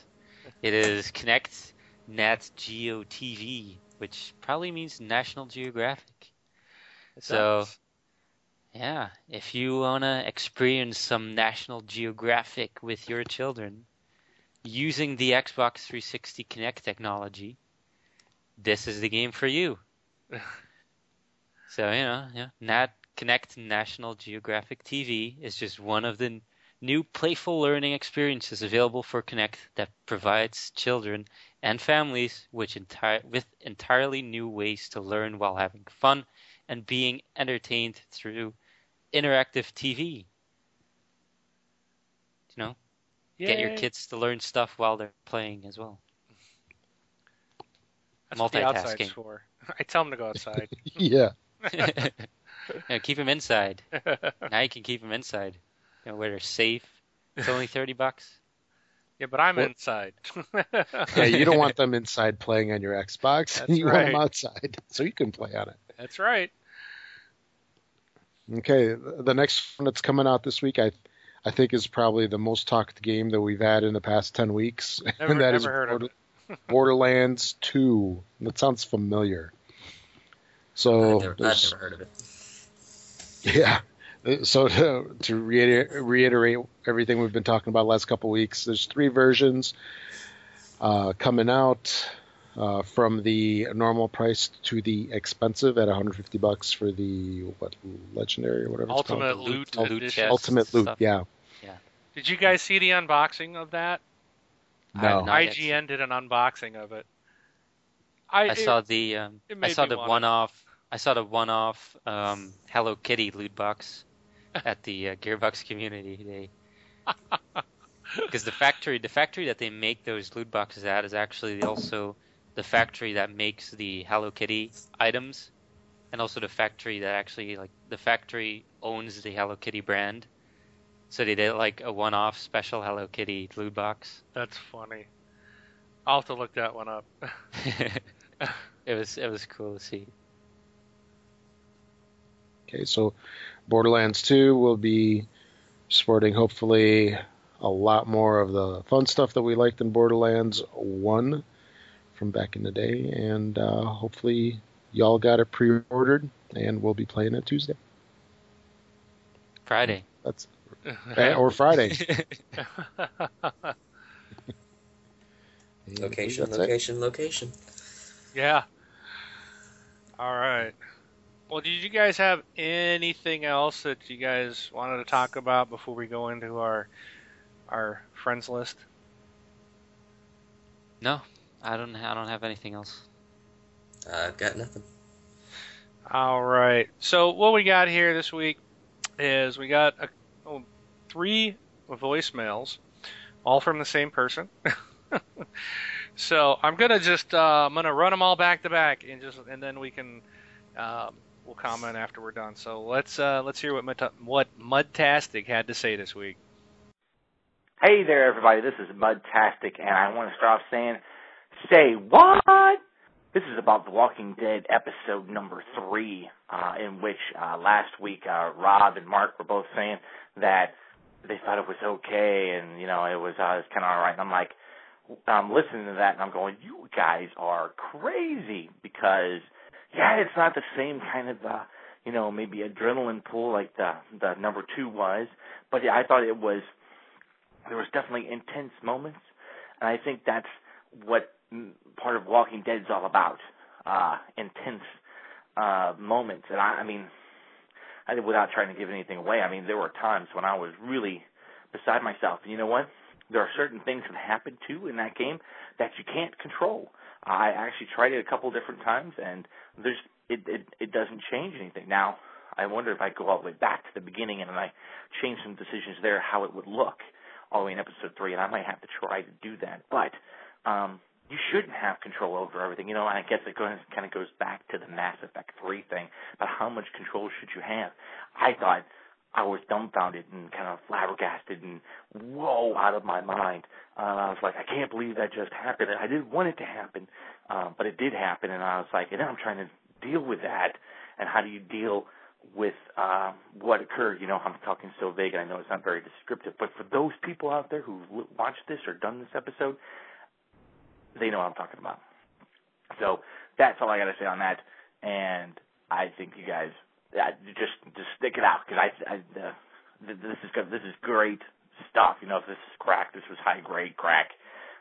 It is Kinect Nat Geo TV, which probably means National Geographic. It so- does. Yeah, if you wanna experience some National Geographic with your children using the Xbox 360 Kinect technology, this is the game for you. *laughs* so you know, yeah, Nat Kinect National Geographic TV is just one of the new playful learning experiences available for Kinect that provides children and families which entire with entirely new ways to learn while having fun and being entertained through interactive TV. You know, get your kids to learn stuff while they're playing as well. That's what the outside's multitasking. for. *laughs* I tell them to go outside. *laughs* yeah. *laughs* yeah, keep them inside. Now you can keep them inside. You know, where they're safe. It's only *laughs* thirty bucks. yeah, but I'm What- inside. *laughs* Yeah, you don't want them inside playing on your Xbox. That's *laughs* you want them outside so you can play on it. That's right. Okay, the next one that's coming out this week, I, I think is probably the most talked game that we've had in the past ten weeks, Never, and that never is heard of Border- it. Borderlands Two. That sounds familiar. So I've, never, I've never heard of it. Yeah. So *laughs* to, to reiter- reiterate everything we've been talking about the last couple weeks, there's three versions uh, coming out uh, from the normal price to the expensive at 150 bucks for the what legendary or whatever Ultimate called. Loot Loot Edition. chest. Ultimate loot. stuff. Yeah. Did you guys see the unboxing of that? No. not yet IGN did an unboxing of it. I, I it- saw the um, I saw the wanna- one-off I saw the one-off um, Hello Kitty loot box *laughs* at the uh, Gearbox Community Day. Because *laughs* the factory, the factory that they make those loot boxes at is actually also the factory that makes the Hello Kitty items, and also the factory that actually like the factory owns the Hello Kitty brand. So they did like a one-off special Hello Kitty loot box. That's funny. I'll have to look that one up. *laughs* it was it was cool to see. Okay, so Borderlands 2 will be sporting hopefully a lot more of the fun stuff that we liked in Borderlands 1 from back in the day, and uh, hopefully y'all got it pre-ordered, and we'll be playing it Tuesday. Friday. That's or Friday. *laughs* And Location, it. location, location. yeah. All right. Well, did you guys have anything else that you guys wanted to talk about before we go into our our friends list? No, I don't. I don't have anything else. I've got nothing. All right. So what we got here this week is we got a, oh, three voicemails, all from the same person. *laughs* so I'm gonna just uh, I'm gonna run them all back to back and just and then we can um, we'll comment after we're done. So let's uh, let's hear what what Mudtastic had to say this week. Hey there, everybody. This is Mudtastic, and I want to start off saying, say what? This is about The Walking Dead episode number three, uh, in which uh, last week uh, Rob and Mark were both saying that they thought it was okay, and you know it was uh, it's kind of all right. And I'm like, I'm listening to that, and I'm going, you guys are crazy because yeah, it's not the same kind of uh, you know maybe adrenaline pull like the the number two was, but yeah, I thought it was there was definitely intense moments, and I think that's what part of Walking Dead is all about. Uh, intense uh, moments, and I, I mean, I think without trying to give anything away, I mean, there were times when I was really beside myself. And you know what? There are certain things that happen too in that game that you can't control. I actually tried it a couple different times, and there's it it, it doesn't change anything. Now, I wonder if I go all the way back to the beginning and I change some decisions there, how it would look all the way in episode three, and I might have to try to do that. But um, you shouldn't have control over everything. You know, I guess it goes, kind of goes back to the Mass Effect 3 thing about how much control should you have. I thought I was dumbfounded and kind of flabbergasted and whoa out of my mind. Uh, I was like, I can't believe that just happened. And I didn't want it to happen, um, but it did happen, and I was like, and then I'm trying to deal with that. and how do you deal with uh, what occurred. You know, I'm talking so vague, and I know it's not very descriptive, but for those people out there who watched this or done this episode, they know what I'm talking about. So that's all I got to say on that, and I think you guys uh, just just stick it out because I, I uh, this is good. This is great stuff. You know, if this is crack, this was high grade crack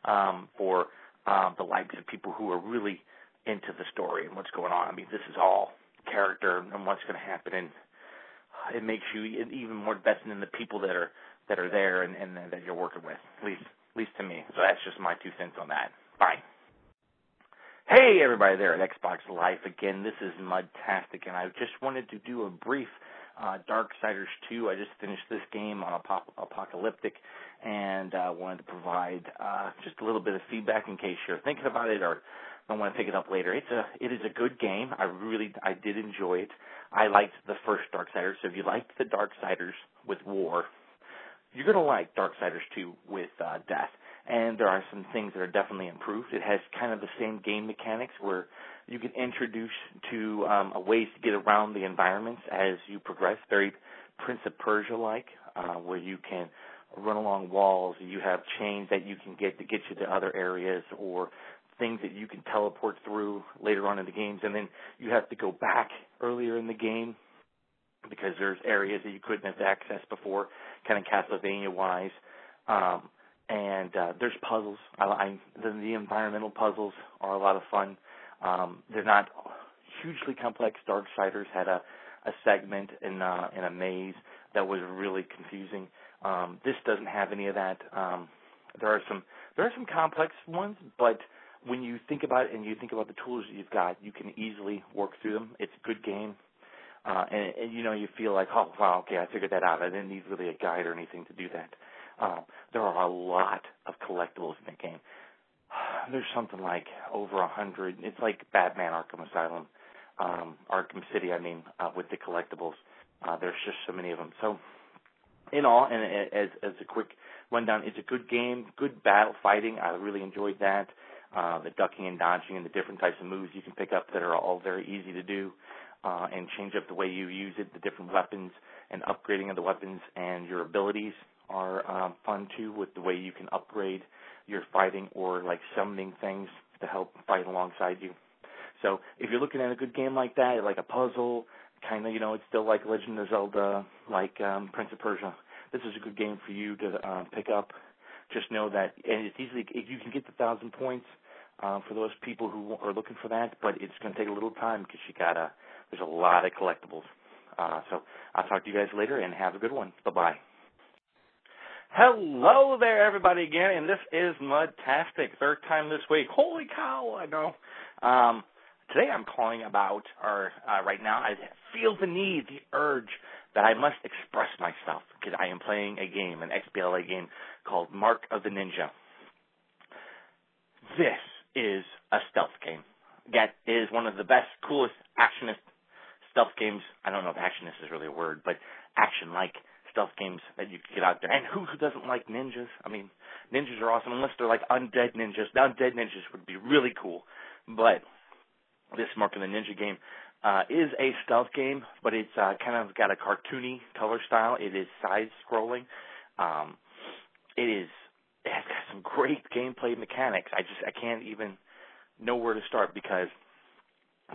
um, for um, the likes of people who are really into the story and what's going on. I mean, this is all character and what's going to happen, and it makes you even more invested in the people that are that are there and, and that you're working with. At least, at least to me. So that's just my two cents on that. Bye. Hey everybody there at Xbox Live again. This is Mudtastic, and I just wanted to do a brief uh, Darksiders 2. I just finished this game on Apop- Apocalyptic, and uh, wanted to provide uh, just a little bit of feedback in case you're thinking about it or I want to pick it up later. It's a it is a good game. I really I did enjoy it. I liked the first Darksiders. So if you liked the Darksiders with War, you're gonna like Darksiders 2 with uh, Death. And there are some things that are definitely improved. It has kind of the same game mechanics where you can introduce to um, ways to get around the environments as you progress. Very Prince of Persia like, uh, where you can run along walls. You have chains that you can get to get you to other areas, or things that you can teleport through later on in the games, and then you have to go back earlier in the game because there's areas that you couldn't have accessed before, kind of Castlevania wise. Um, and uh, there's puzzles. I, I the, the environmental puzzles are a lot of fun. Um, they're not hugely complex. Darksiders had a a segment in uh, in a maze that was really confusing. Um, this doesn't have any of that. Um, there are some there are some complex ones, but when you think about it and you think about the tools that you've got, you can easily work through them. It's a good game. Uh, and, and you know, you feel like, oh wow, okay, I figured that out. I didn't need really a guide or anything to do that. Uh, there are a lot of collectibles in the game. *sighs* There's something like over a hundred. It's like Batman Arkham Asylum, um, Arkham City. I mean, uh, with the collectibles, uh, there's just so many of them. So, in all, and as as a quick rundown, it's a good game, good battle fighting. I really enjoyed that uh, the ducking and dodging and the different types of moves you can pick up that are all very easy to do, uh, and change up the way you use it, the different weapons and upgrading of the weapons and your abilities are um, fun too with the way you can upgrade your fighting or like summoning things to help fight alongside you. So if you're looking at a good game like that, like a puzzle, kind of, you know, it's still like Legend of Zelda, like um, Prince of Persia. This is a good game for you to uh, pick up just know that, and it's easily you can get the thousand points uh, for those people who are looking for that, but it's going to take a little time because you gotta. There's a lot of collectibles. Uh, so I'll talk to you guys later, and have a good one. Bye bye. Hello there, everybody, again, and this is Mudtastic, third time this week. Holy cow, I know. Um, today I'm calling about, or uh, right now, I feel the need, the urge that I must express myself because I am playing a game, an XBLA game called Mark of the Ninja. This is a stealth game. That is one of the best, coolest actionist stealth games. I don't know if actionist is really a word, but action-like stealth games that you can get out there. And who doesn't like ninjas? I mean, ninjas are awesome unless they're like undead ninjas. The undead ninjas would be really cool. But this Mark of the Ninja game uh, is a stealth game, but it's uh, kind of got a cartoony color style. It is side scrolling. Um, it is it has got some great gameplay mechanics. I just I can't even know where to start because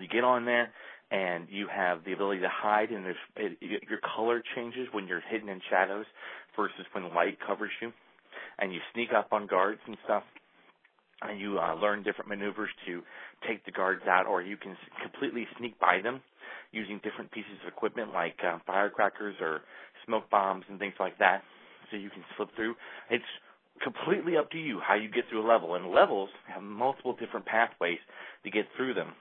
you get on there and you have the ability to hide and there's it, your color changes when you're hidden in shadows versus when light covers you and you sneak up on guards and stuff and you uh, learn different maneuvers to take the guards out or you can completely sneak by them using different pieces of equipment like uh, firecrackers or smoke bombs and things like that so you can slip through. It's completely up to you how you get through a level, and levels have multiple different pathways to get through them.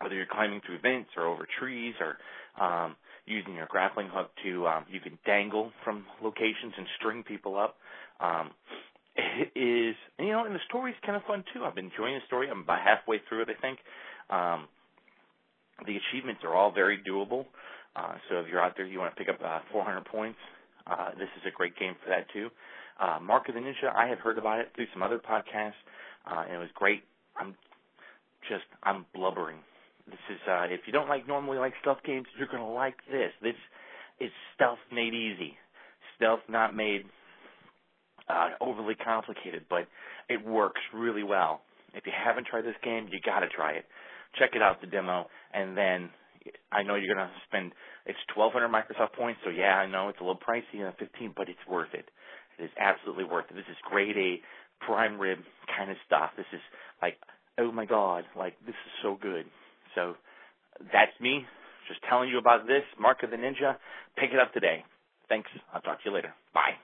Whether you're climbing through vents or over trees or um, using your grappling hook to, um, you can dangle from locations and string people up. Um, it is, you know, and the story's kind of fun too. I've been enjoying the story. I'm about halfway through it, I think. Um, the achievements are all very doable. Uh, so if you're out there, you want to pick up uh, 400 points, uh, this is a great game for that too. Uh, Mark of the Ninja, I had heard about it through some other podcasts, uh, and it was great. I'm just, I'm blubbering This is uh, if you don't like normally like stealth games, you're gonna like this. This is stealth made easy. Stealth not made uh, overly complicated, but it works really well. If you haven't tried this game, you gotta try it. Check it out, the demo, and then I know you're gonna spend. It's 1,200 Microsoft points, so yeah, I know it's a little pricey, uh, 15, but it's worth it. It is absolutely worth it. This is grade A prime rib kind of stuff. This is like, oh my god, like this is so good. So that's me, just telling you about this. Mark of the Ninja. Pick it up today. Thanks. I'll talk to you later. Bye.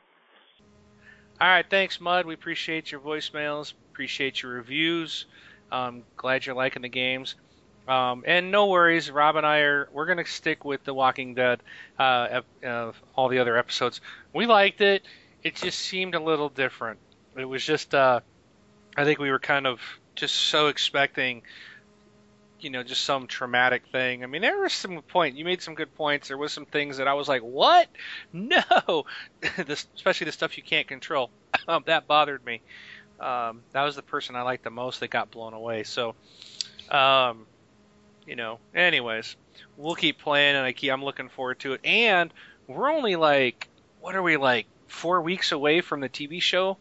All right, thanks, Mud. We appreciate your voicemails, appreciate your reviews. Um, glad you're liking the games. Um, and no worries, Rob and I are we're gonna stick with The Walking Dead, uh, uh, all the other episodes. We liked it. It just seemed a little different. It was just, uh, I think we were kind of just so expecting, you know, just some traumatic thing. I mean, there was some point. You made some good points. There was some things that I was like, what? No, *laughs* this, especially the stuff you can't control. *laughs* Um, that bothered me. Um, that was the person I liked the most that got blown away. So, um, you know, anyways, we'll keep playing, and I keep, I'm looking forward to it. And we're only like, what are we like, four weeks away from the TV show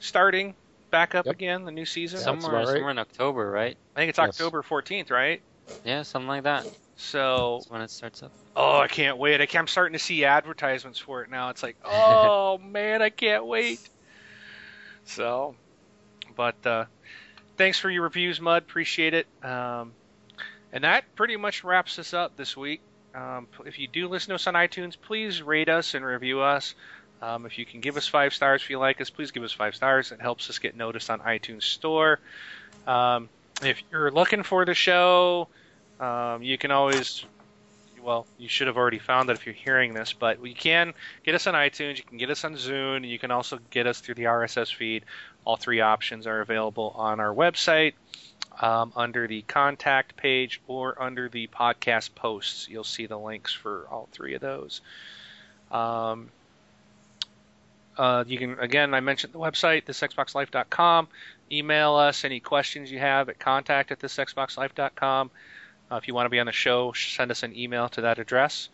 starting back up Yep. again, the new season. Yeah, somewhere, right. somewhere in October, right? I think it's Yes. October 14th, right? Yeah, something like that. So, That's when it starts up. oh, I can't wait. I can, I'm starting to see advertisements for it now. It's like, oh *laughs* man, I can't wait. So, but uh, thanks for your reviews, Mud. Appreciate it. Um, and that pretty much wraps us up this week. Um, if you do listen to us on iTunes, please rate us and review us. Um, if you can give us five stars if you like us, please give us five stars. It helps us get noticed on iTunes Store. Um, if you're looking for the show, um, you can always, well, you should have already found it if you're hearing this, but you can get us on iTunes, you can get us on Zune, you can also get us through the RSS feed. All three options are available on our website um, under the contact page or under the podcast posts. You'll see the links for all three of those. Um, uh, you can again, I mentioned the website, thisxboxlife.com. Email us any questions you have at contact at thisxboxlife.com. Uh, if you want to be on the show, send us an email to that address.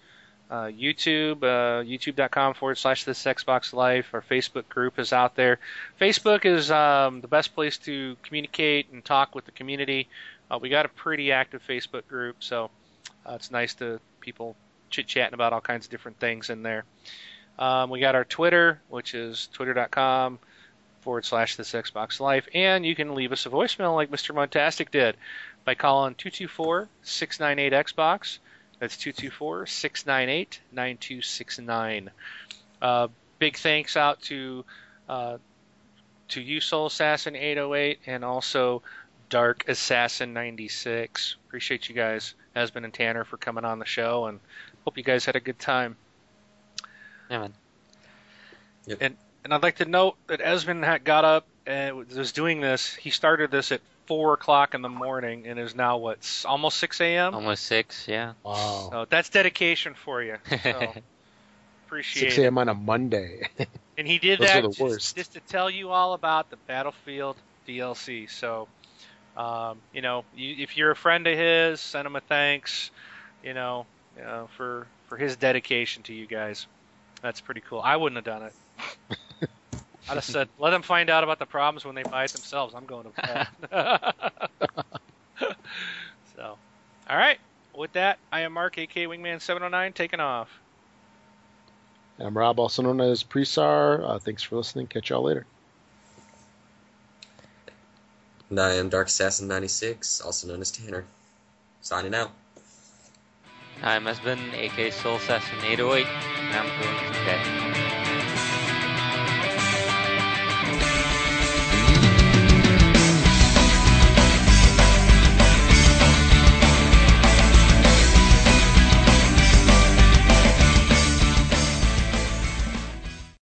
Uh, YouTube, uh, youtube.com forward slash this Xbox Life. Our Facebook group is out there. Facebook is um, the best place to communicate and talk with the community. Uh, we got a pretty active Facebook group, so uh, it's nice to people chit chatting about all kinds of different things in there. Um, we got our Twitter, which is twitter.com forward slash this Xbox Life, and you can leave us a voicemail like Mr. Montastic did by calling 224 698 Xbox. That's 224 698 9269. Uh, Big thanks out to uh, to you, Soul Assassin 808, and also Dark Assassin 96. Appreciate you guys, Esmond and Tanner, for coming on the show, and hope you guys had a good time. Yeah, man. And and I'd like to note that Esmond had got up and was doing this. He started this at four o'clock in the morning and is now what almost six a.m. Almost six, yeah. Wow. So that's dedication for you. *laughs* So appreciate 6 a.m. on a Monday. *laughs* And he did Those that the just, worst. just to tell you all about the Battlefield DLC. So, um, you know, you, if you're a friend of his, send him a thanks. You know, you know, for for his dedication to you guys. That's pretty cool. I wouldn't have done it. *laughs* I'd have said, let them find out about the problems when they buy it themselves. I'm going to bed. *laughs* so, all right. With that, I am Mark, AK Wingman 709, taking off. I'm Rob, also known as Presar. Uh, thanks for listening. Catch y'all later. And I am Dark Assassin 96, also known as Tanner. Signing out. I'm Esben, aka Soul Assassin 808, and I'm going to bed.